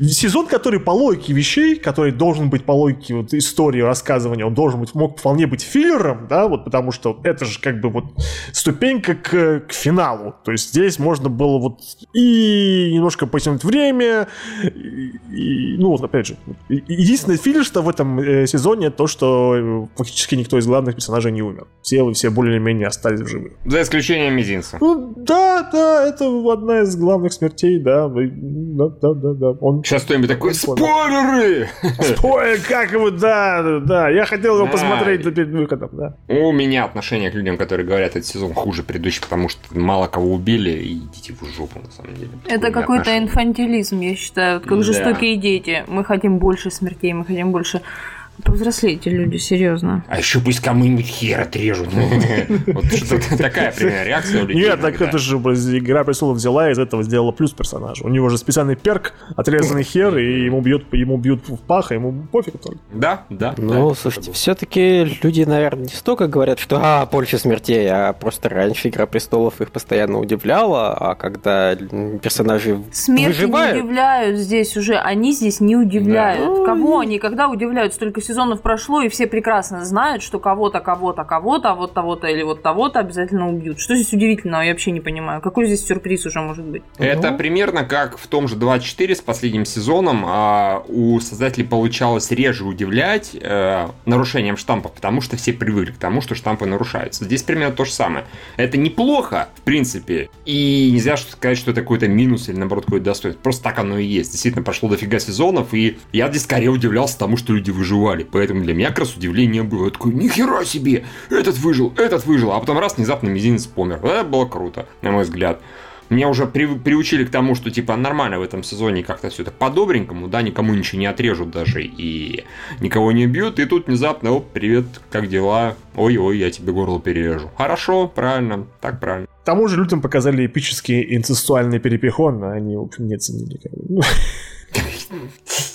Сезон, который по логике вещей, который должен быть по логике вот, истории, рассказывания, он должен быть, мог вполне быть филлером, да, вот потому что это же как бы вот ступенька к, к финалу. То есть здесь можно было вот и немножко потянуть время, и, и, ну, вот опять же, единственный филлер, что в этом э, сезоне, то, что э, фактически никто из главных персонажей не умер. Все, все более-менее остались в живых. За исключением Мизинца. Ну, да, да, это одна из главных смертей, да. Да, да, да, да. Он... Сейчас кто-нибудь такой, спойлеры! Спойлер, как его, да, да. Я хотел его посмотреть перед выходом, да. У меня отношение к людям, которые говорят, этот сезон хуже предыдущий, потому что мало кого убили, и идите в жопу, на самом деле. Это какой-то инфантилизм, я считаю, как жестокие дети. Мы хотим больше смертей, мы хотим больше Повзрослейте люди, серьезно. А еще пусть кому-нибудь хер отрежут. Вот что такая примерно реакция у людей. Нет, так это же Игра престолов взяла и из этого сделала плюс персонажа. У него же специальный перк, отрезанный хер, и ему бьют, ему бьют в пах, а ему пофиг только. Да, да. Ну, слушайте, все-таки люди, наверное, не столько говорят, что а, больше смертей, а просто раньше Игра престолов их постоянно удивляла, а когда персонажи Смерти выживают... не удивляют здесь уже, они здесь не удивляют. Кого они, когда удивляют? Столько сезонов прошло, и все прекрасно знают, что кого-то, кого-то, кого-то, а вот того-то или вот того-то обязательно убьют. Что здесь удивительного, я вообще не понимаю. Какой здесь сюрприз уже может быть? Это ну? примерно как в том же 24 с последним сезоном а у создателей получалось реже удивлять э, нарушением штампов, потому что все привыкли к тому, что штампы нарушаются. Здесь примерно то же самое. Это неплохо, в принципе, и нельзя сказать, что это какой-то минус или наоборот какой-то достоинство. Просто так оно и есть. Действительно, прошло дофига сезонов, и я здесь скорее удивлялся тому, что люди выживали убивали. Поэтому для меня как раз удивления было. Я такой, нихера себе! Этот выжил, этот выжил. А потом раз, внезапно мизинец помер. Это было круто, на мой взгляд. Меня уже при, приучили к тому, что типа нормально в этом сезоне как-то все это по-добренькому, да, никому ничего не отрежут даже и никого не бьют, и тут внезапно, оп, привет, как дела? Ой-ой, я тебе горло перережу. Хорошо, правильно, так правильно. К тому же людям показали эпический инцестуальный перепихон, а они, в общем, не ценили.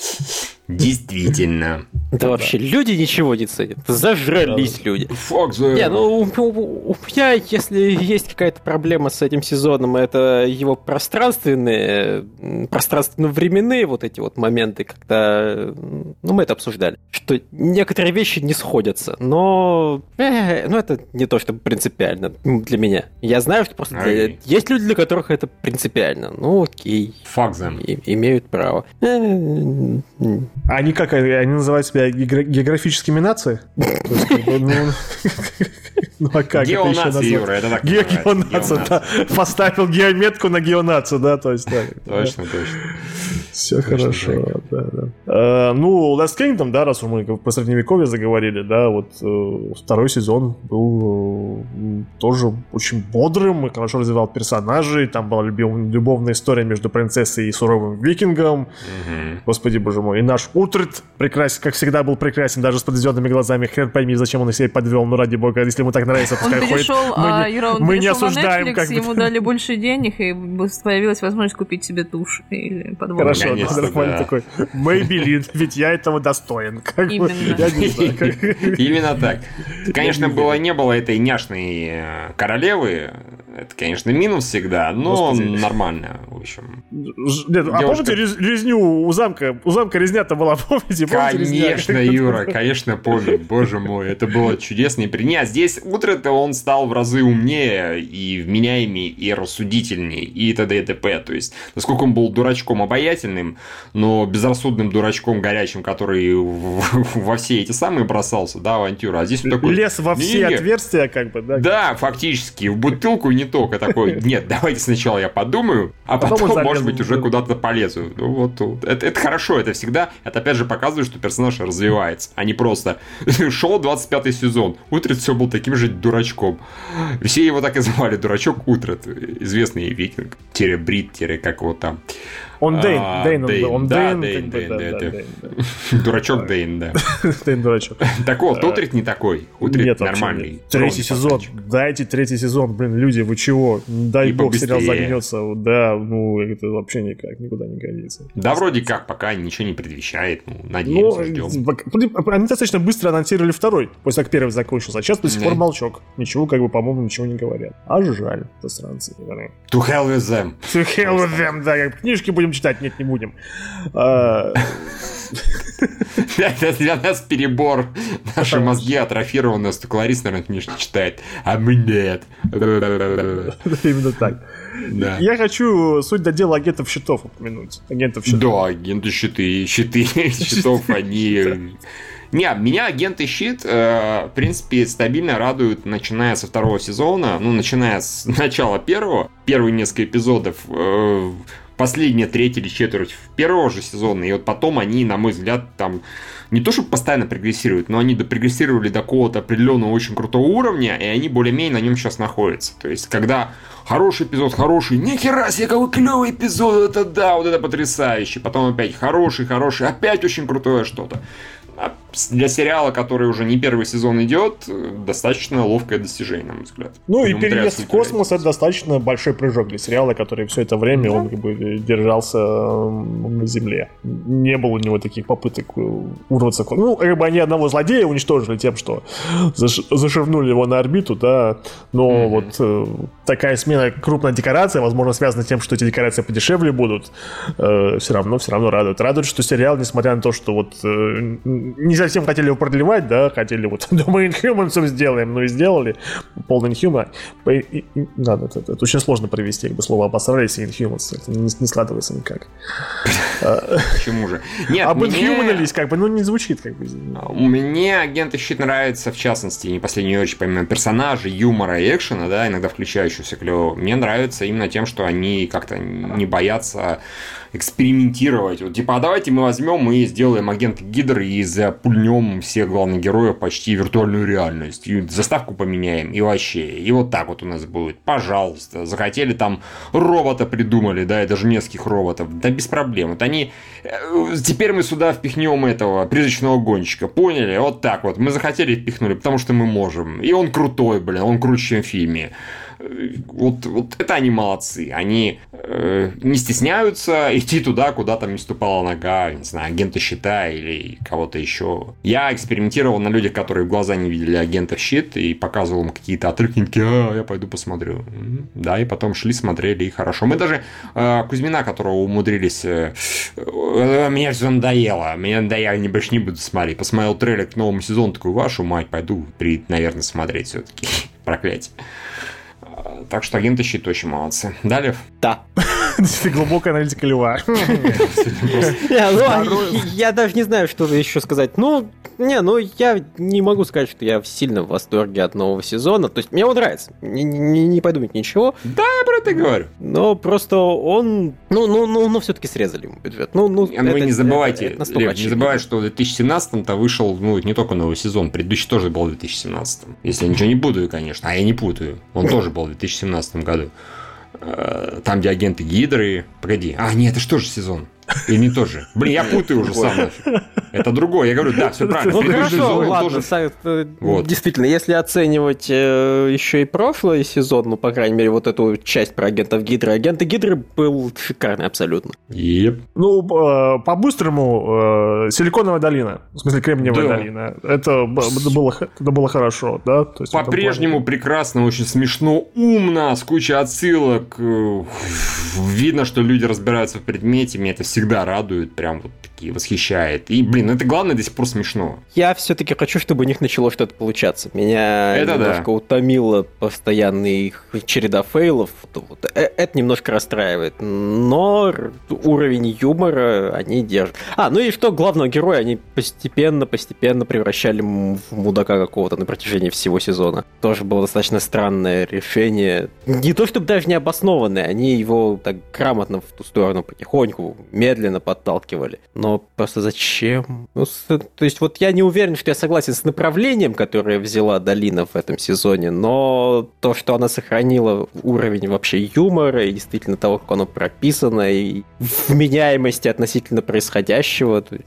Действительно. Да вообще, люди ничего не ценят. Зажрались люди. Фак Не, ну, у, у, у меня, если есть какая-то проблема с этим сезоном, это его пространственные, пространственно-временные вот эти вот моменты, когда... Ну, мы это обсуждали. Что некоторые вещи не сходятся, но... Э, ну, это не то, что принципиально для меня. Я знаю, что просто... Для... Есть люди, для которых это принципиально. Ну, окей. И, имеют право. Э, они как, они называют себя географическими нации? Ну, ну а как Геонация, Юра, это так Геонация, да. Поставил геометку на геонацию, да, то есть, да. Точно, точно. Все хорошо, да, да. А, ну, Last Kingdom, да, раз мы по средневековье заговорили, да, вот э, второй сезон был э, тоже очень бодрым и хорошо развивал персонажей, там была любовная история между принцессой и суровым викингом. Господи, боже мой. И наш Утрит прекрасен, как всегда, был прекрасен, даже с подведенными глазами. Хрен пойми, зачем он их себе подвел, ну ради бога, если ему так нравится, пускай он перешел, ходит. Мы, а, Юра, он мы не осуждаем, Netflix, как ему дали больше денег, и появилась возможность купить себе тушь или подвал. Хорошо, нормально такой, Maybelline, ведь я этого достоин. Именно так. Конечно, было не было этой няшной э, королевы, это, конечно, минус всегда, но Господи. нормально, в общем. Нет, а помните резню у замка? У замка резня-то была, помните? Конечно, Юра, конечно, помню. Боже мой, это было чудесно и приня. Здесь утро-то он стал в разы умнее и вменяемее, и рассудительнее, и т.д. и т.п. То есть, насколько он был дурачком обаятельным, но безрассудным дурачком горячим, который во все эти самые бросался, да, авантюра. А здесь он такой... Лес во все отверстия, как бы, да? Да, фактически. В бутылку не только такой, нет, давайте сначала я подумаю, а потом, потом может быть, уже куда-то полезу. Ну, вот, вот. Это, это хорошо, это всегда, это опять же показывает, что персонаж развивается, а не просто шел 25 сезон, Утрет все был таким же дурачком. Все его так и звали, дурачок Утрет, известный викинг, тире Брит, тире как его там. Он Дейн, А, Дейн, он- Дейн, он да, Дейн, Дейн, Дейн, да, Дейн, да. Дурачок Дейн, да. Дейн дурачок. Так вот, Утрит не такой. Утрит нормальный. Третий сезон. Дайте третий сезон. Блин, люди, вы чего? Дай бог, сериал загнется. Да, ну, это вообще никак, никуда не годится. Да, вроде как, пока ничего не предвещает. Ну, Ну, надеемся, ждем. пок- блин, они достаточно быстро анонсировали второй, после как первый закончился. А сейчас до сих пор молчок. Ничего, как бы, по-моему, ничего не говорят. А жаль, засранцы. To hell with them. To hell with them, да, книжки будем читать, нет, не будем. А, для нас перебор. Наши мозги атрофированы, столько Ларис, наверное, книжки читает. А мы нет. Именно так. Да. Я хочу суть до дела агентов щитов упомянуть. Агентов щитов. Да, агенты щиты, щиты щитов, они... Не, меня агенты щит, э, в принципе, стабильно радуют, начиная со второго сезона, ну, начиная с начала первого, первые несколько эпизодов, э, последняя треть или четверть первого же сезона, и вот потом они, на мой взгляд, там не то чтобы постоянно прогрессируют, но они прогрессировали до какого-то определенного очень крутого уровня, и они более-менее на нем сейчас находятся. То есть, когда хороший эпизод, хороший, нихера себе, какой клевый эпизод, это да, вот это потрясающе. Потом опять хороший, хороший, опять очень крутое что-то. Для сериала, который уже не первый сезон идет, э, достаточно ловкое достижение, на мой взгляд. Ну и переезд в космос это достаточно большой прыжок для сериала, который все это время он как бы держался на Земле. Не было у него таких попыток э, урваться. Ну, как бы они одного злодея уничтожили тем, что заш- зашивнули его на орбиту, да. Но Мгм. вот э, такая смена крупная декорация, возможно, связана с тем, что эти декорации подешевле будут, все равно, все равно радует. Радует, что сериал, несмотря на то, что вот э, не совсем хотели его продлевать, да, хотели вот да, мы Inhumans сделаем, но и сделали полный Inhuman. Да, это, это очень сложно провести, как бы слово обосрались и Inhumans, это не, не складывается никак. Почему же? Нет, Об мне- Inhumanались, как бы, ну не звучит, как бы. Мне агенты щит нравится, в частности, не последнюю очередь, помимо персонажей, юмора и экшена, да, иногда включающегося клево, мне нравится именно тем, что они как-то не боятся экспериментировать. Вот, типа, а давайте мы возьмем и сделаем агента Гидры и запульнем всех главных героев почти в виртуальную реальность. И заставку поменяем, и вообще. И вот так вот у нас будет. Пожалуйста. Захотели там робота придумали, да, и даже нескольких роботов. Да без проблем. Вот они... э, Теперь мы сюда впихнем этого призрачного гонщика. Поняли? Вот так вот. Мы захотели впихнули, потому что мы можем. И он крутой, блин. Он круче, чем в фильме. Вот, вот это они молодцы. Они э, не стесняются идти туда, куда там не ступала нога, не знаю, агента щита или кого-то еще. Я экспериментировал на людях, которые в глаза не видели агента щит, и показывал им какие-то отрывки, а, я пойду посмотрю. Да, и потом шли, смотрели, и хорошо. Мы даже э, Кузьмина, которого умудрились... э, э, мне все надоело, мне надоело, не больше не буду смотреть. Посмотрел трейлер к новому сезону, такой, вашу мать, пойду, при, наверное, смотреть все-таки. Проклятие. Так что агенты щит очень молодцы. Далее. Да. Ты глубокая аналитика льва. Ну, а я даже не знаю, что еще сказать. Ну, не, ну я не могу сказать, что я сильно в восторге от нового сезона. То есть мне он нравится. Не, не, не подумать ничего. Да, я про это говорю. Но просто он. Ну, ну, ну, ну все-таки срезали ему бюджет. Ну, ну, А это- не забывайте, это настолько Лев, не забывайте, что в 2017-то вышел, ну, не только новый сезон, предыдущий тоже был в 2017. Если я ничего не путаю, конечно, а я не путаю. Он тоже был в 2017 году. Э, Там, где агенты Гидры. Погоди. А, нет, это что же сезон? Или не тот же? Блин, я путаю уже сам. Это другое. Я говорю, да, все правильно. Ну хорошо, ладно, тоже- э, Вот. действительно, если оценивать э, еще и прошлый сезон, ну, по крайней мере, вот эту часть про агентов Гидры, агенты Гидры был шикарный абсолютно. Еп. Ну, э, по-быстрому, э, Силиконовая долина, в смысле Кремниевая Да. долина, это, было, это было хорошо, да? По-прежнему прекрасно, очень смешно, умно, с кучей отсылок. Видно, что люди разбираются в предмете, меня это всегда радует, прям вот такие восхищает. И, блин, это главное до сих пор смешно. Я все-таки хочу, чтобы у них начало что-то получаться. Меня Это да. немножко утомила постоянная их череда фейлов. Вот, э, Это немножко расстраивает. Но уровень юмора они держат. А, ну и что главного героя они постепенно-постепенно превращали в мудака какого-то на протяжении всего сезона. Тоже было достаточно странное решение. Не то чтобы даже не обоснованное, они его так грамотно в ту сторону потихоньку, медленно подталкивали. Но просто зачем? Ну, с- то есть вот я не уверен, что я согласен с направлением, которое взяла Долина в этом сезоне, но то, что она сохранила уровень вообще юмора и действительно того, как оно прописано, и вменяемости относительно происходящего, то,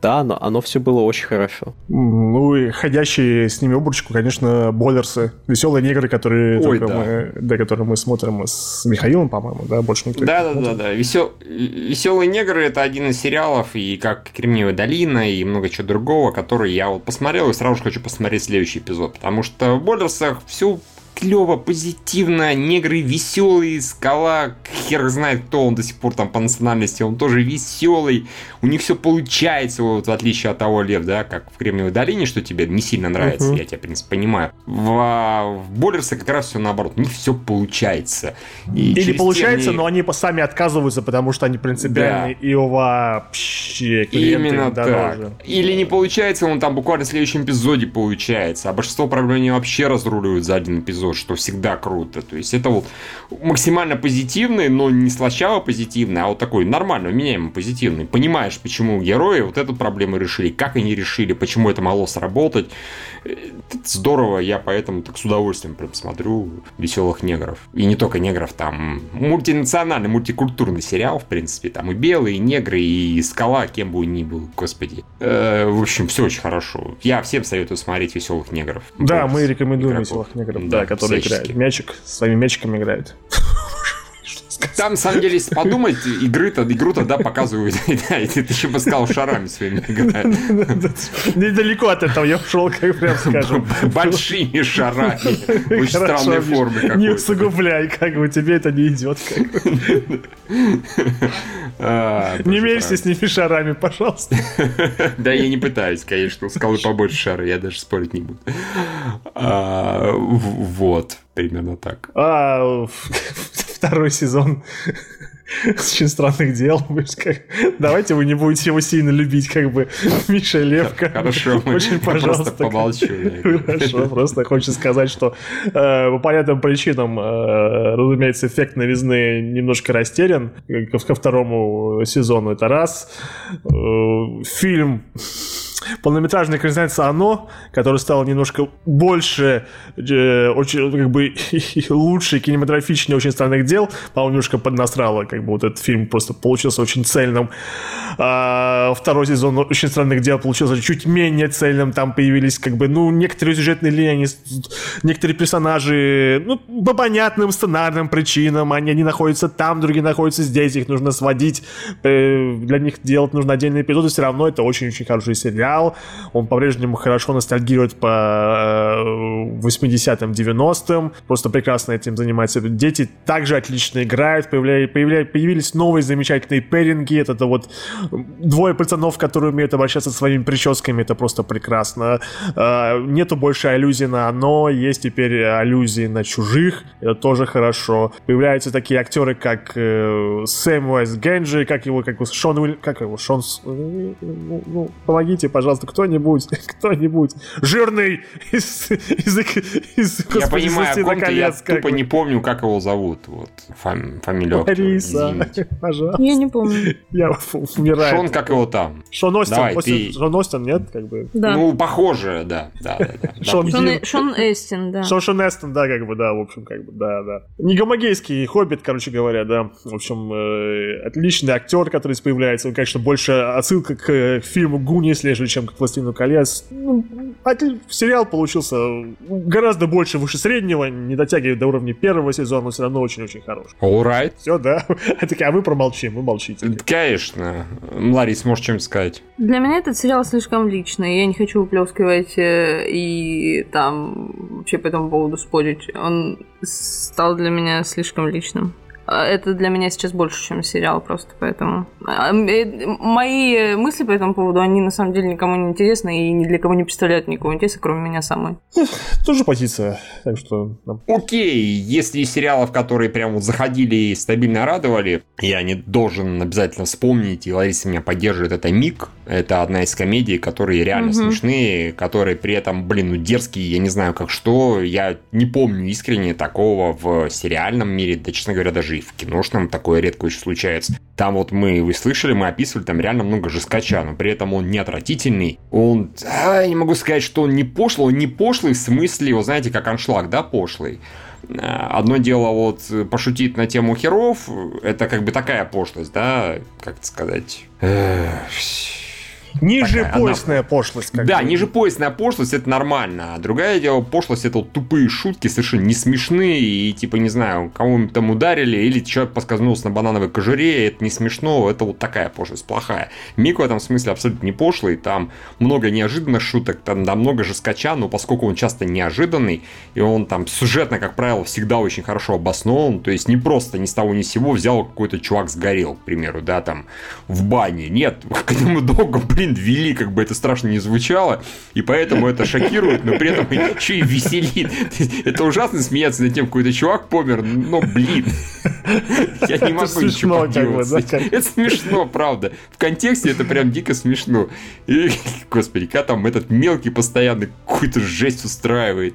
да, оно, оно все было очень хорошо. Ну и ходящие с ними обручку, конечно, боллерсы. Веселые негры, которые, Ой, да. мы, да, которые мы смотрим с Михаилом, по-моему, да, больше никто. Да, не да, да, смотрит. да. Весел... Веселые негры это один из сериалов, и как Кремниевая долина, и много чего другого, который я вот посмотрел и сразу же хочу посмотреть следующий эпизод. Потому что в Боллерсах все клево, позитивно, негры веселые, скала, хер знает кто он до сих пор там по национальности, он тоже веселый, у них все получается, вот в отличие от того, Лев, да, как в Кремниевой долине, что тебе не сильно нравится, Мгм. я тебя, в принципе, понимаю. В, а, в Боллерсе как раз все наоборот, у них все получается. И Или получается, они- но они сами отказываются, потому что они принципиальные, и вообще клиенты Именно им так. дороже. Или не получается, он там буквально в следующем эпизоде получается. А большинство проблем они вообще разруливают за один эпизод, что всегда круто. То есть это вот максимально позитивный, но не слащаво позитивный, а вот такой нормально, меняемый позитивный. Понимаешь, почему герои вот эту проблему решили, как они решили, почему это могло сработать. Это здорово, я поэтому так с удовольствием прям смотрю веселых негров. И не только негров, там мультинациональный, мультикультурный сериал, в принципе. Там и белые, и негры, и скала, кем бы он ни был, господи. Э, в общем, все очень хорошо. Я всем советую смотреть веселых негров. Да, мы рекомендуем игроков. веселых негров, Да, да, которые всячески. играют. Мячик, своими мячиками играют. Там, на самом деле, если подумать, игры-то, игру тогда показывают, да, и ты еще бы сказал, шарами своими играют. Недалеко от этого я ушел, как прям скажем. Большими шарами. Очень странной формы Не какой-то. усугубляй, как бы тебе это не идет. А, Не мерься с ними шарами, пожалуйста. Да, я не пытаюсь, конечно, у скалы побольше шара, я даже спорить не буду. А, Вот, примерно так. А второй сезон очень странных дел. Как- Давайте вы не будете его сильно любить, как бы Миша Левка. Хорошо, мы- Очень, я просто пожалуйста. помолчу. Хорошо, просто хочется сказать, что э, по понятным причинам, э, разумеется, эффект новизны немножко растерян ко, ко второму сезону. Это раз. Э, фильм полнометражная экранизация «Оно», который стал немножко больше, э, очень, как бы, лучше, кинематографичнее «Очень странных дел», по-моему, немножко поднасрало, как бы, вот этот фильм просто получился очень цельным. А, второй сезон «Очень странных дел» получился чуть менее цельным, там появились, как бы, ну, некоторые сюжетные линии, они некоторые персонажи, ну, по понятным сценарным причинам, они, они находятся там, другие находятся здесь, их нужно сводить, э, для них делать нужно отдельные эпизоды, все равно это очень-очень хороший сериал, он по-прежнему хорошо ностальгирует по э, 80-м, 90-м, просто прекрасно этим занимаются дети, также отлично играют, появля- появля- появились новые замечательные пэринги, это, это вот двое пацанов, которые умеют обращаться со своими прическами, это просто прекрасно. Э, Нету больше аллюзий на оно, есть теперь аллюзии на чужих, это тоже хорошо. Появляются такие актеры, как э, Сэм Уэс Генджи, как его, как его, Шон как его, Шон, ну, ну, помогите, пожалуйста, кто-нибудь, кто-нибудь, жирный из, из, из Я понимаю, о «Властелина ком ты, я колец», как тупо не помню, как его зовут. Вот, фам- фамилию извините. пожалуйста. Я не помню. Я умираю. Шон, как его там? Шон Остин, Давай, ты- Шон Остин, нет, как бы. Да. Ну, похоже, да. да, да, да. Шон. Шон, Шон Эстин, да. Шон Шон Эстон, да, как бы, да, в общем, как бы, да, да. Не гомогейский хоббит, короче говоря, да. В общем, э, отличный актер, который появляется. Он, конечно, больше отсылка к, э, к фильму Гуни, если чем к «Властелину колец». Ну, отли- сериал получился гораздо больше выше среднего, не дотягивает до уровня первого сезона, но все равно очень-очень хороший. Alright. Все, да. Такая, а вы промолчим, вы молчите. Конечно. Ларис, можешь что-нибудь сказать? Для меня этот сериал слишком личный. Я не хочу выплескивать э, и там вообще по этому поводу спорить. Он стал для меня слишком личным. А Это для меня сейчас больше, чем сериал, просто поэтому. А, э, Мои мысли по этому поводу, они на самом деле никому не интересны и ни для кого не представляют никакого интереса, кроме меня самой. Тоже позиция, так что... Окей, если из сериалов, которые прям вот заходили и стабильно радовали, я не должен обязательно вспомнить, и Лариса меня поддерживает, это «Миг». Это одна из комедий, которые реально Мгм. смешные, которые при этом, блин, ну дерзкие, я не знаю как что. Я не помню искренне такого в сериальном мире, да, честно говоря, даже и в киношном такое редко очень случается. Там вот мы, вы слышали, мы описывали, там реально много жескача, но при этом он не отвратительный. Он, а, не могу сказать, что он не пошлый, он не пошлый в смысле, вы знаете, как аншлаг, да, пошлый. А, одно дело вот пошутить на тему херов, это как бы такая пошлость, да, как сказать. Ниже поясная одна... пошлость. Да, бы. ниже поясная пошлость это нормально. А другое дело, пошлость это вот тупые шутки, совершенно не смешные. И типа, не знаю, кого там ударили, или человек поскользнулся на банановой кожуре, это не смешно, это вот такая пошлость плохая. Мик в этом смысле абсолютно не пошлый, там много неожиданных шуток, там да, много же скача, но поскольку он часто неожиданный, и он там сюжетно, как правило, всегда очень хорошо обоснован, то есть не просто ни с того ни с сего взял какой-то чувак сгорел, к примеру, да, там в бане. Нет, к нему долго, блин, ввели, как бы это страшно не звучало, и поэтому это шокирует, но при этом еще и веселит. Это ужасно смеяться над тем, какой-то чувак помер, но, блин, я не могу ничего поделать. Это смешно, правда. В контексте это прям дико смешно. И, господи, как там этот мелкий постоянно какую-то жесть устраивает.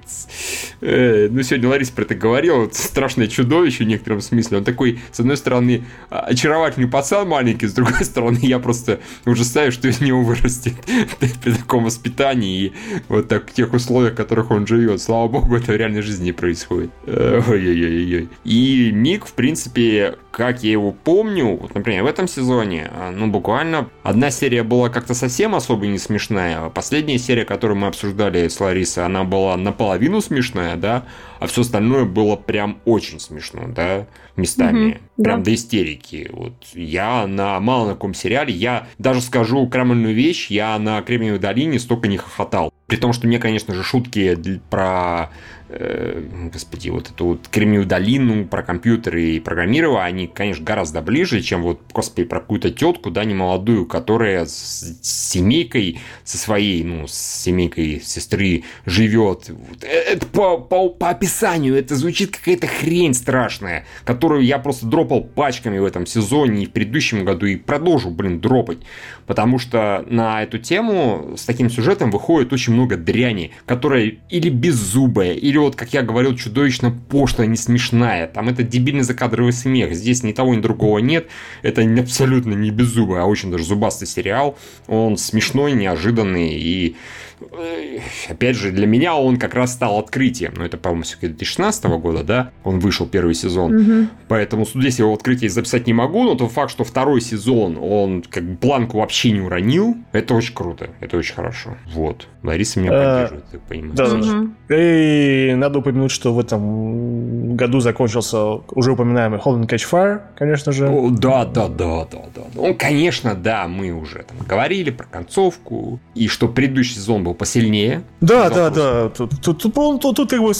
Э, ну, сегодня Лариса про это говорила, вот страшное чудовище в некотором смысле. Он такой, с одной стороны, очаровательный пацан маленький, с другой стороны, я просто уже ставлю, что из него него вырастет при таком воспитании и вот так, в тех условиях, в которых он живет. Слава богу, это в реальной жизни не происходит. Ой-ой-ой-ой. И Мик, в принципе, как я его помню, вот, например, в этом сезоне, а, ну, буквально одна серия была как-то совсем особо не смешная, а последняя серия, которую мы обсуждали с Ларисой, она была наполовину смешная, да, а все остальное было прям очень смешно, да, местами. Угу, прям да. до истерики. Вот я на мало на каком сериале, я даже скажу крамольную вещь, я на Кремниевой долине столько не хохотал. При том, что мне, конечно же, шутки про Э, господи, вот эту вот Кремниевую долину, про компьютеры и программирование, они, конечно, гораздо ближе, чем вот, господи, про какую-то тетку, да, немолодую, которая с семейкой, со своей, ну, с семейкой сестры живет. Э, это по, по, по описанию, это звучит какая-то хрень страшная, которую я просто дропал пачками в этом сезоне и в предыдущем году, и продолжу, блин, дропать. Потому что на эту тему с таким сюжетом выходит очень много дряни, которая или беззубая, или вот, как я говорил, чудовищно пошлая, не смешная. Там это дебильный закадровый смех. Здесь ни того, ни другого нет. Это абсолютно не беззубый, а очень даже зубастый сериал. Он смешной, неожиданный и Э, опять же, для меня он как раз стал открытием. Но это, по-моему, все 2016 года, да? Он вышел первый сезон. Угу. Поэтому здесь его открытие записать не могу, но тот факт, что второй сезон он как бы планку вообще не уронил, это очень круто, это очень хорошо. Вот. Лариса меня э, поддерживает, я понимаю. Да, И надо упомянуть, что в этом году закончился уже упоминаемый Holden Catch Fire, конечно же. да, да, да, да, да. Ну, конечно, да, мы уже там говорили про концовку, и что предыдущий сезон был посильнее. Да, да, да. Тут, тут, тут, тут, тут, тут как бы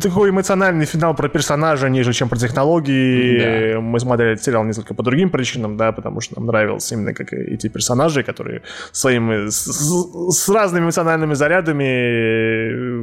такой эмоциональный финал про персонажа, нежели чем про технологии. Да. Мы смотрели этот сериал несколько по другим причинам, да, потому что нам нравилось именно как эти персонажи, которые своими с, с разными эмоциональными зарядами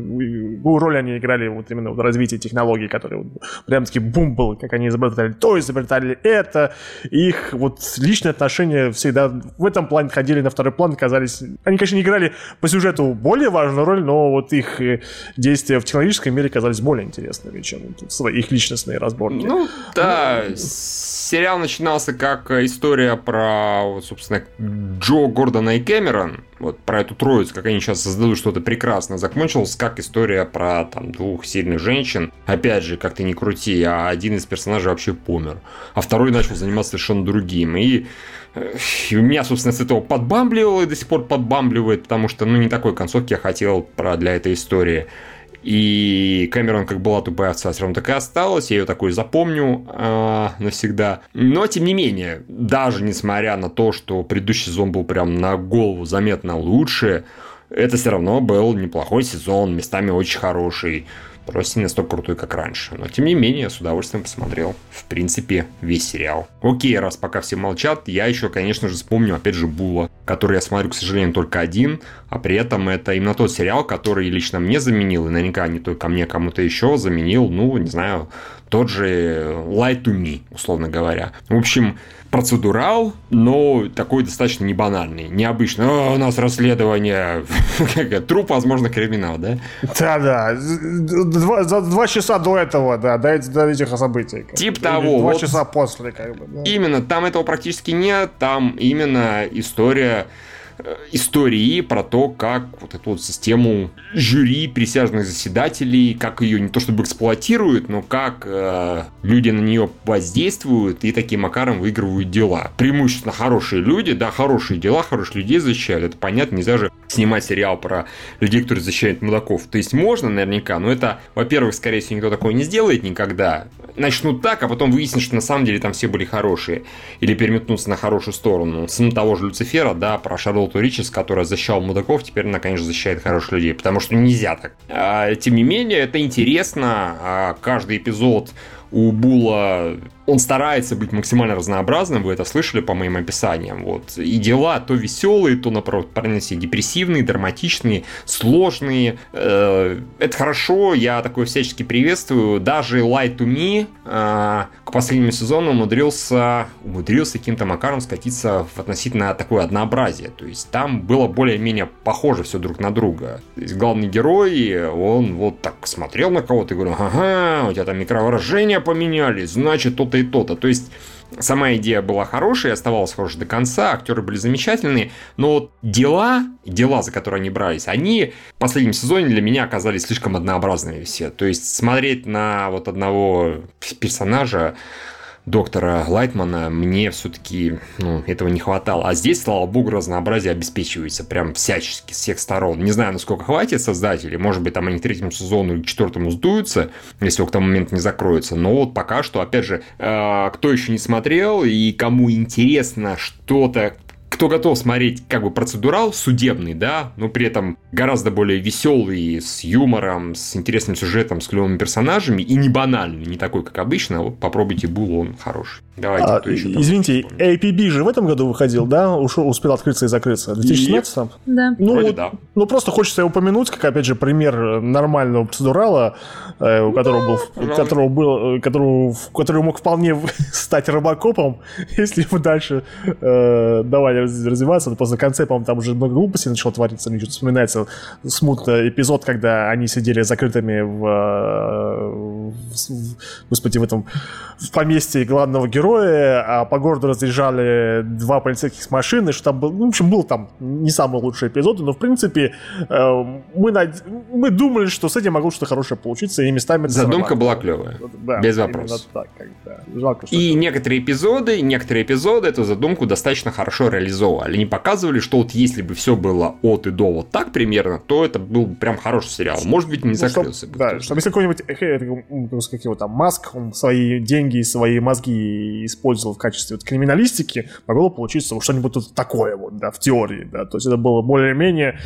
какую роль они играли вот именно в развитии технологий, которые вот, прям таки бум был, как они изобретали то, изобретали это. Их вот личные отношения всегда в этом плане ходили на второй план, казались... Они, конечно, не играли по сюжету более важную роль, но вот их э, действия в технологическом мире казались более интересными, чем их личностные разборки. Ну, да, сериал начинался как история про, собственно, Джо Гордона и Кэмерон, вот про эту троицу, как они сейчас создадут что-то прекрасное, закончился как история про там двух сильных женщин. Опять же, как ты не крути, а один из персонажей вообще помер, а второй начал заниматься совершенно другим. И и меня, собственно, с этого подбамбливало и до сих пор подбамбливает, потому что, ну, не такой концовки я хотел про, для этой истории. И Кэмерон, как была тупая овца, все равно так и осталась. Я ее такой запомню э, навсегда. Но, тем не менее, даже несмотря на то, что предыдущий сезон был прям на голову заметно лучше, это все равно был неплохой сезон, местами очень хороший. Просто не настолько крутой, как раньше. Но, тем не менее, я с удовольствием посмотрел, в принципе, весь сериал. Окей, раз пока все молчат, я еще, конечно же, вспомню, опять же, Була, который я смотрю, к сожалению, только один, а при этом это именно тот сериал, который лично мне заменил, и наверняка не только мне, кому-то еще заменил, ну, не знаю, тот же Light to Me, условно говоря. В общем, процедурал, но такой достаточно не банальный, необычный. О, у нас расследование, труп, возможно, криминал, да? Да-да, два, за два часа до этого, да, до, до этих событий. Тип того. Два вот часа после, как бы. Да. Именно, там этого практически нет, там именно история истории про то, как вот эту вот систему жюри присяжных заседателей, как ее не то чтобы эксплуатируют, но как э, люди на нее воздействуют и таким макаром выигрывают дела. Преимущественно хорошие люди, да, хорошие дела, хороших людей защищают. Это понятно, нельзя же снимать сериал про людей, которые защищают мудаков. То есть можно наверняка, но это, во-первых, скорее всего, никто такое не сделает никогда. Начнут так, а потом выяснится, что на самом деле там все были хорошие. Или переметнутся на хорошую сторону. Сын того же Люцифера, да, про Шарлотт Шарлотту Ричес, которая защищала мудаков, теперь она, конечно, защищает хороших людей, потому что нельзя так. А, тем не менее, это интересно. А, каждый эпизод у Була он старается быть максимально разнообразным, вы это слышали по моим описаниям. Вот. И дела то веселые, то, наоборот, депрессивные, драматичные, сложные. Э, это хорошо, я такое всячески приветствую. Даже Light to Me э, к последнему сезону умудрился, умудрился каким-то макаром скатиться в относительно такое однообразие. То есть там было более-менее похоже все друг на друга. То есть главный герой, он вот так смотрел на кого-то и говорил, ага, у тебя там микровыражения поменялись, значит, то-то и то-то. То есть сама идея была хорошая, оставалась хорошей до конца, актеры были замечательные, но дела, дела, за которые они брались, они в последнем сезоне для меня оказались слишком однообразными все. То есть смотреть на вот одного персонажа, доктора Лайтмана мне все-таки ну, этого не хватало. А здесь, слава богу, разнообразие обеспечивается прям всячески, с всех сторон. Не знаю, насколько хватит создателей, может быть, там они к третьему сезону или четвертому сдуются, если к тому моменту не закроются. Но вот пока что, опять же, э, кто еще не смотрел и кому интересно что-то кто готов смотреть как бы процедурал судебный, да, но при этом гораздо более веселый, с юмором, с интересным сюжетом, с клевыми персонажами и не банальный, не такой, как обычно, вот попробуйте Бул, он хороший. Давайте, а, кто еще там Извините, APB же в этом году выходил, да? Ушел, успел открыться и закрыться. В 2017 Да. Ну, Вроде да. Ну, просто хочется упомянуть, как, опять же, пример нормального процедурала, э, у которого да, был, которого был, э, которого, который мог вполне стать робокопом, если бы дальше э, давали развиваться. После конца, по-моему, там уже много глупостей начало твориться. Мне что-то вспоминается смутно эпизод, когда они сидели закрытыми в, э, в, господи, в этом в поместье главного героя, а по городу разъезжали два полицейских с машины, что там был, ну, в общем, был там не самый лучший эпизод, но, в принципе, э, мы, над... мы думали, что с этим могло что-то хорошее получиться, и местами... Задумка была клевая, да, без вопросов. Так, как, да. Жалко, и некоторые эпизоды, некоторые эпизоды эту задумку достаточно хорошо реализовывали. Они показывали, что вот если бы все было от и до вот так примерно, то это был прям хороший сериал. Может быть, не ну, закрылся чтоб, бы. Да, чтобы если какой-нибудь, э, э, как его там, Маск, он свои деньги и свои мозги использовал в качестве вот, криминалистики, могло получиться вот что-нибудь тут такое вот, да, в теории, да. То есть это было более-менее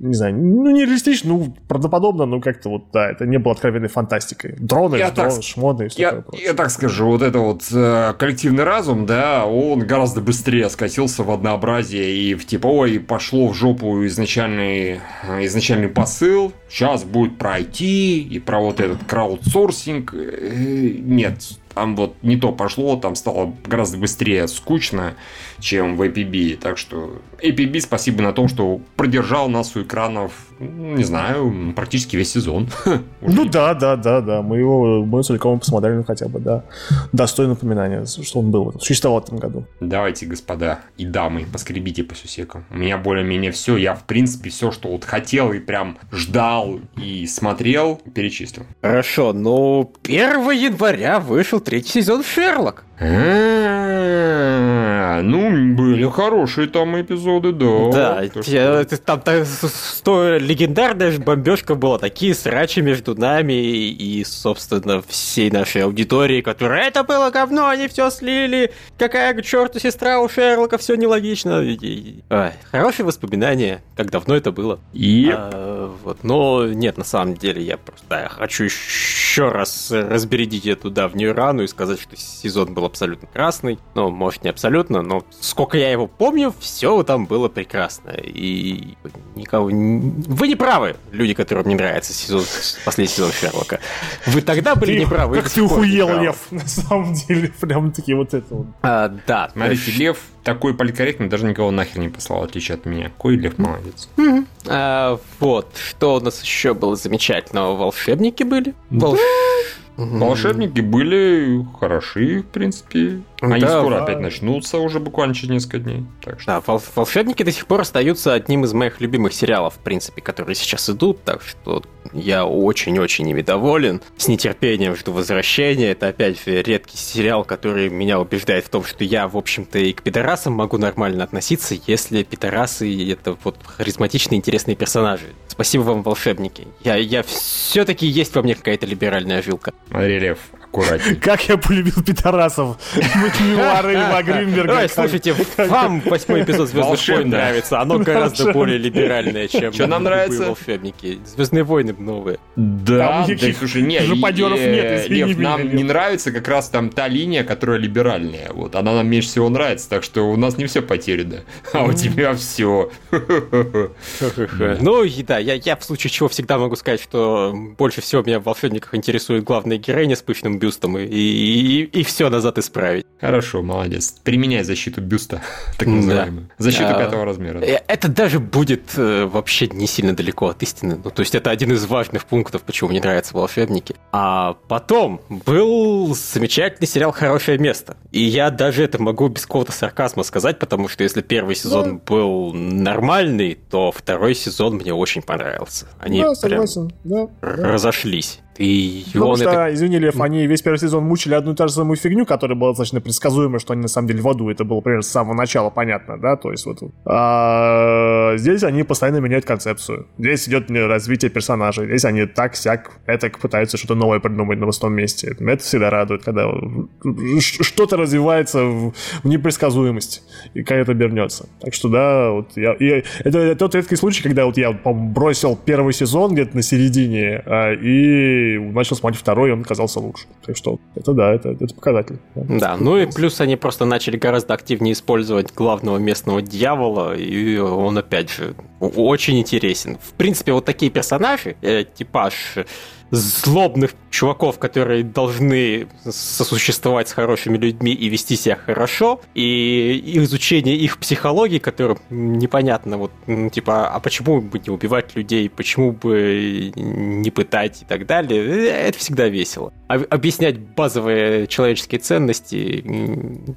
не знаю, ну не реалистично, ну правдоподобно, но как-то вот, да, это не было откровенной фантастикой. Дроны, я дроны, так, шмоны и все я, такое Я так скажу, вот это вот э, коллективный разум, да, он гораздо быстрее скатился в однообразие и в типа, ой, пошло в жопу изначальный, э, изначальный посыл, сейчас будет пройти и про вот этот краудсорсинг. Э, нет, там вот не то пошло, там стало гораздо быстрее скучно, чем в APB. Так что APB спасибо на том, что продержал нас у экранов, не знаю, практически весь сезон. Ну да, да, да, да. Мы его мы целиком посмотрели хотя бы, да. Достойное напоминание, что он был, существовал в этом году. Давайте, господа и дамы, поскребите по сусекам. У меня более-менее все. Я, в принципе, все, что вот хотел и прям ждал и смотрел, перечислил. Хорошо, но 1 января вышел третий сезон Шерлок. А, ну, были хорошие там эпизоды, да. Да, там сто легендарная бомбежка была, такие срачи между нами и, собственно, всей нашей аудитории, которая это было говно, они все слили, какая к черту сестра у Шерлока, все нелогично. хорошие воспоминания, как давно это было. И... А, вот, но нет, на самом деле, я просто хочу еще еще раз разбередить эту давнюю рану и сказать, что сезон был абсолютно красный. Ну, может, не абсолютно, но сколько я его помню, все там было прекрасно. И никого... Вы не правы, люди, которым не нравится сезон, последний сезон Шерлока. Вы тогда были Ты- неправы. Как ты ухуел. Лев, на самом деле. Прям таки вот это вот. А, да, Смотрите, Лев такой политкорректный, даже никого нахер не послал, в отличие от меня. Какой Лев молодец. А, вот, что у нас еще было замечательного? Волшебники были? Волш- Мгм. Волшебники были хороши, в принципе. Они Да, скоро да. опять начнутся уже буквально через несколько дней. Так что Да, «Вол- волшебники до сих пор остаются одним из моих любимых сериалов, в принципе, которые сейчас идут, так что я очень-очень ими доволен. С нетерпением жду возвращения. Это, опять редкий сериал, который меня убеждает в том, что я, в общем-то, и к пидорасам могу нормально относиться, если пидорасы — это вот харизматичные, интересные персонажи. Спасибо вам, волшебники. Я, я все-таки есть во мне какая-то либеральная жилка. смотри, Лев, аккуратней. Как я полюбил пидорасов. Мемуары Льва Гринберга. Ой, слушайте, вам восьмой эпизод Звездных войн Волшебно. нравится. Оно гораздо более либеральное, чем Чё нам нравится? волшебники. Звездные войны новые. Да, Там да, никаких слушай, и, нет, э, извини Лев, нам не нравится как раз там та линия, которая либеральная. Вот, она нам меньше всего нравится, так что у нас не все потеряно. А у тебя все. Ну, и да, я, я в случае чего всегда могу сказать, что больше всего меня в волшебниках интересует главная героиня с пышным бюстом, и, и, и все назад исправить. Хорошо, молодец. Применяй защиту бюста, так Да. называемую. Защиту А, пятого размера. Э, Это даже будет э, вообще не сильно далеко от истины. Ну, то есть это один из важных пунктов, почему мне нравятся волшебники. А потом был замечательный сериал «Хорошее место». И я даже это могу без какого-то сарказма сказать, потому что если первый сезон был нормальный, то второй сезон мне очень понравился. Они Да, прям согласен. Да. да. разошлись. И Потому он что, это... извини, Лев, они весь первый сезон мучили одну и ту же самую фигню, которая была достаточно предсказуема, что они на самом деле в аду. Это было, примерно, с самого начала понятно, да? То есть вот... а, здесь они постоянно меняют концепцию. Здесь идет развитие персонажей. Здесь они так, сяк, это пытаются что-то новое придумать на пустом месте. Это всегда радует, когда что-то развивается в, в непредсказуемость, и когда это обернется. Так что да, вот я, я- это тот редкий случай, когда вот я бросил первый сезон где-то на середине а, и начал смотреть второй, и он оказался лучше. Так что это да, это, это показатель. Да, ну и плюс они просто начали гораздо активнее использовать главного местного дьявола, и он, опять же, очень интересен. В принципе, вот такие персонажи, э, типаж злобных чуваков, которые должны сосуществовать с хорошими людьми и вести себя хорошо, и изучение их психологии, которым непонятно, вот, типа, а почему бы не убивать людей, почему бы не пытать? и так далее, это всегда весело. Объяснять базовые человеческие ценности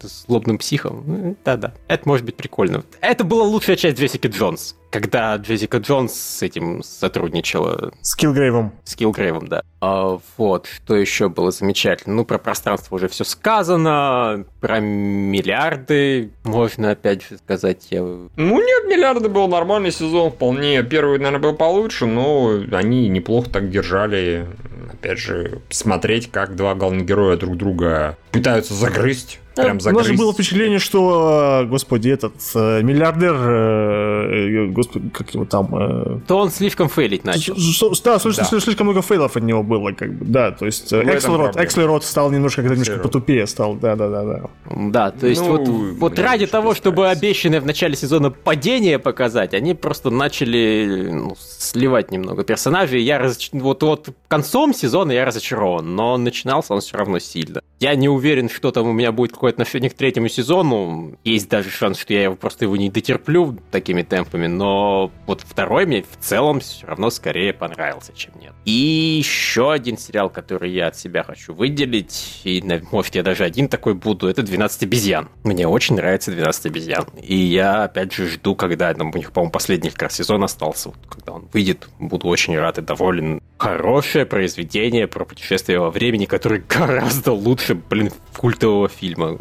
злобным психам, ну, да-да, это может быть прикольно. Это была лучшая часть Джессики Джонс, когда Джессика Джонс с этим сотрудничала, С Килгрейвом. с Киллгрейвом, да. А, вот, что еще было замечательно? Ну, про пространство уже все сказано, про миллиарды можно опять же сказать. Я... Ну нет, миллиарды был нормальный сезон, вполне. Первый, наверное, был получше, но они неплохо так держали. Опять же, смотреть, как два главных героя друг друга пытаются загрызть. Прям У нас загрызть. же было впечатление, что, э, господи, этот э, миллиардер, э, э, господи, как его там... э, То он слишком фейлить начал. С- с- Да, слишком, Да. слишком много фейлов от него было, как бы, да, то есть э, проблема. Экслерод стал немножко, как-то немножко потупее стал, да-да-да. Да, то есть Ну, вот, вот ради того, чтобы обещанное в начале сезона падение показать, они просто начали ну, сливать немного персонажей. Я разоч- вот, вот концом сезона я разочарован, но начинался он все равно сильно. Я не уверен, что там у меня будет какое-то отношение к третьему сезону. Есть даже шанс, что я его просто его не дотерплю такими темпами, но вот второй мне в целом все равно скорее понравился, чем нет. И еще один сериал, который я от себя хочу выделить, и, на- может, я даже один такой буду, это «12 обезьян». Мне очень нравится «12 обезьян». И я, опять же, жду, когда там, у них, по-моему, последний как раз сезон остался. Он выйдет, буду очень рад и доволен. Хорошее произведение про путешествие во времени, которое гораздо лучше, блин, культового фильма,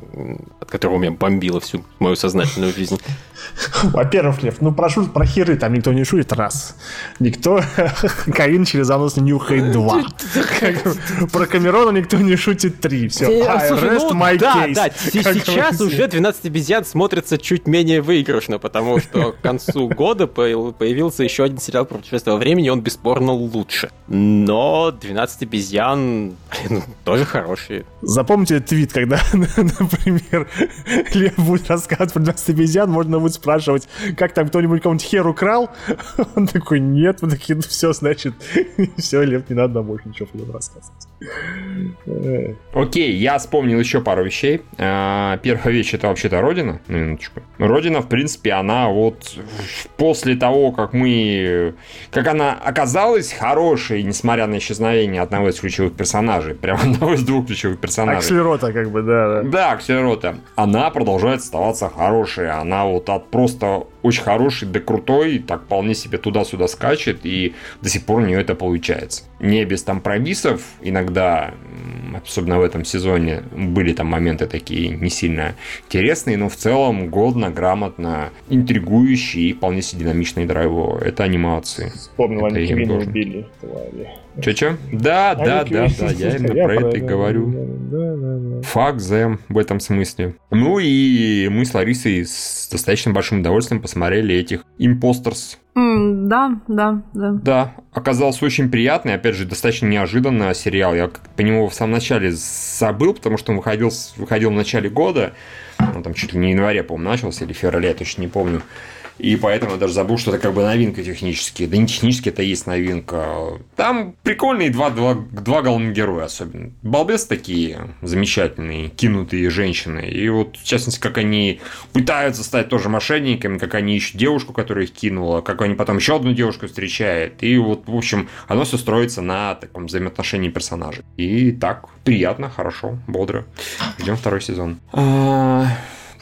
от которого меня бомбило всю мою сознательную жизнь. Во-первых, Лев, ну прошу, про херы там никто не шутит, раз. Никто Каин через занос не нюхает, два. Про Камерона никто не шутит, три. Все, слушай, rest ну, my да, case. да, как сейчас уже 12 обезьян смотрится чуть менее выигрышно, потому что к концу года появ- появился еще один сериал про путешествие во времени, он бесспорно лучше. Но 12 обезьян, блин, тоже хорошие. Запомните твит, когда, например, Лев будет рассказывать про 12 обезьян, можно будет спрашивать, как там кто-нибудь кому-нибудь хер украл? Он такой, нет, мы такие, ну все, значит, все, Лев, не надо больше ничего рассказывать. Окей, я вспомнил еще пару вещей. А, первая вещь это вообще-то Родина. Ну, минуточку. Родина, в принципе, она вот после того, как мы... Как она оказалась хорошей, несмотря на исчезновение одного из ключевых персонажей. Прям одного из двух ключевых персонажей. Акселерота, как бы, да. Да, да Акселерота. Она продолжает оставаться хорошей. Она вот от просто очень хороший да крутой, так вполне себе туда-сюда скачет, и до сих пор у нее это получается. Не без там пробисов, иногда, особенно в этом сезоне, были там моменты такие не сильно интересные, но в целом годно, грамотно, интригующие и вполне себе динамичные драйво. Это анимации. Вспомнил, они Кевина убили, твари. Че-че? Да, да, да, да, я именно про это и говорю. Фак them в этом смысле. Ну и мы с Ларисой с достаточно большим удовольствием посмотрели этих импостерс. Mm, да, да, да. Да, оказался очень приятный, опять же, достаточно неожиданно сериал. Я по нему в самом начале забыл, потому что он выходил, выходил в начале года. Он там чуть ли не январе, по-моему, начался, или феврале, я точно не помню. И поэтому я даже забыл, что это как бы новинка технически. Да не технически, это есть новинка. Там прикольные два, два, два главных героя особенно. Балбес такие замечательные, кинутые женщины. И вот, в частности, как они пытаются стать тоже мошенниками, как они ищут девушку, которая их кинула, как они потом еще одну девушку встречают. И вот, в общем, оно все строится на таком взаимоотношении персонажей. И так, приятно, хорошо, бодро. Ждем второй сезон.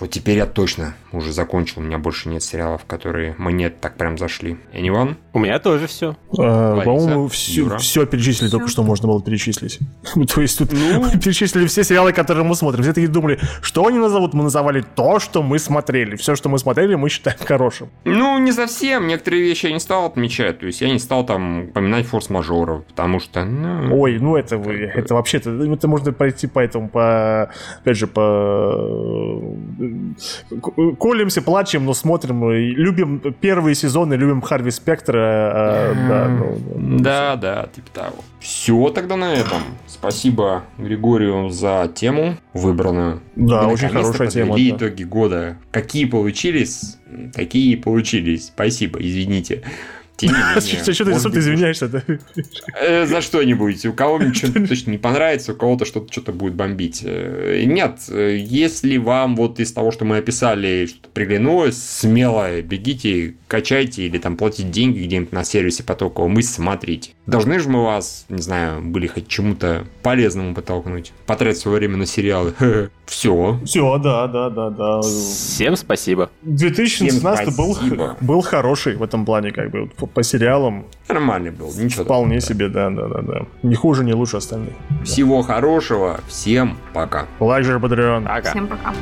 Вот теперь я точно уже закончил. У меня больше нет сериалов, которые мне так прям зашли. Anyone? У меня тоже все. А, по-моему, все, все перечислили все. только что можно было перечислить. То есть тут ну... перечислили все сериалы, которые мы смотрим. Все такие думали, что они назовут? Мы называли то, что мы смотрели. Все, что мы смотрели, мы считаем хорошим. Ну, не совсем. Некоторые вещи я не стал отмечать. То есть я не стал там поминать форс-мажоров, потому что... Ну... Ой, ну это, вы, это вообще-то... Это можно пройти по этому, по... Опять же, по колемся, плачем, но смотрим, любим первые сезоны, любим Харви Спектра. А, да, ну, да, да, типа того. Все тогда на этом. Спасибо Григорию за тему выбранную. Да, Мы очень хорошая тема. Да. итоги года. Какие получились, такие получились. Спасибо, извините. Что ты что ты извиняешься? Э, за что-нибудь. У кого-нибудь что-то точно не понравится, у кого-то что-то что-то будет бомбить. Э, нет, если вам вот из того, что мы описали, что-то приглянулось, смело бегите, качайте или там платите деньги где-нибудь на сервисе потокового мысли, смотрите. Должны же мы вас, не знаю, были хоть чему-то полезному подтолкнуть, потратить свое время на сериалы. Все. Все, да, да, да, да. Всем спасибо. 2017 был, был хороший в этом плане, как бы по сериалам. Нормальный был, ничего. Вполне такого. себе, да, да, да, да. Не хуже, не лучше остальных. Всего да. хорошего, всем пока. Лайк же, Patreon. Пока. Всем пока.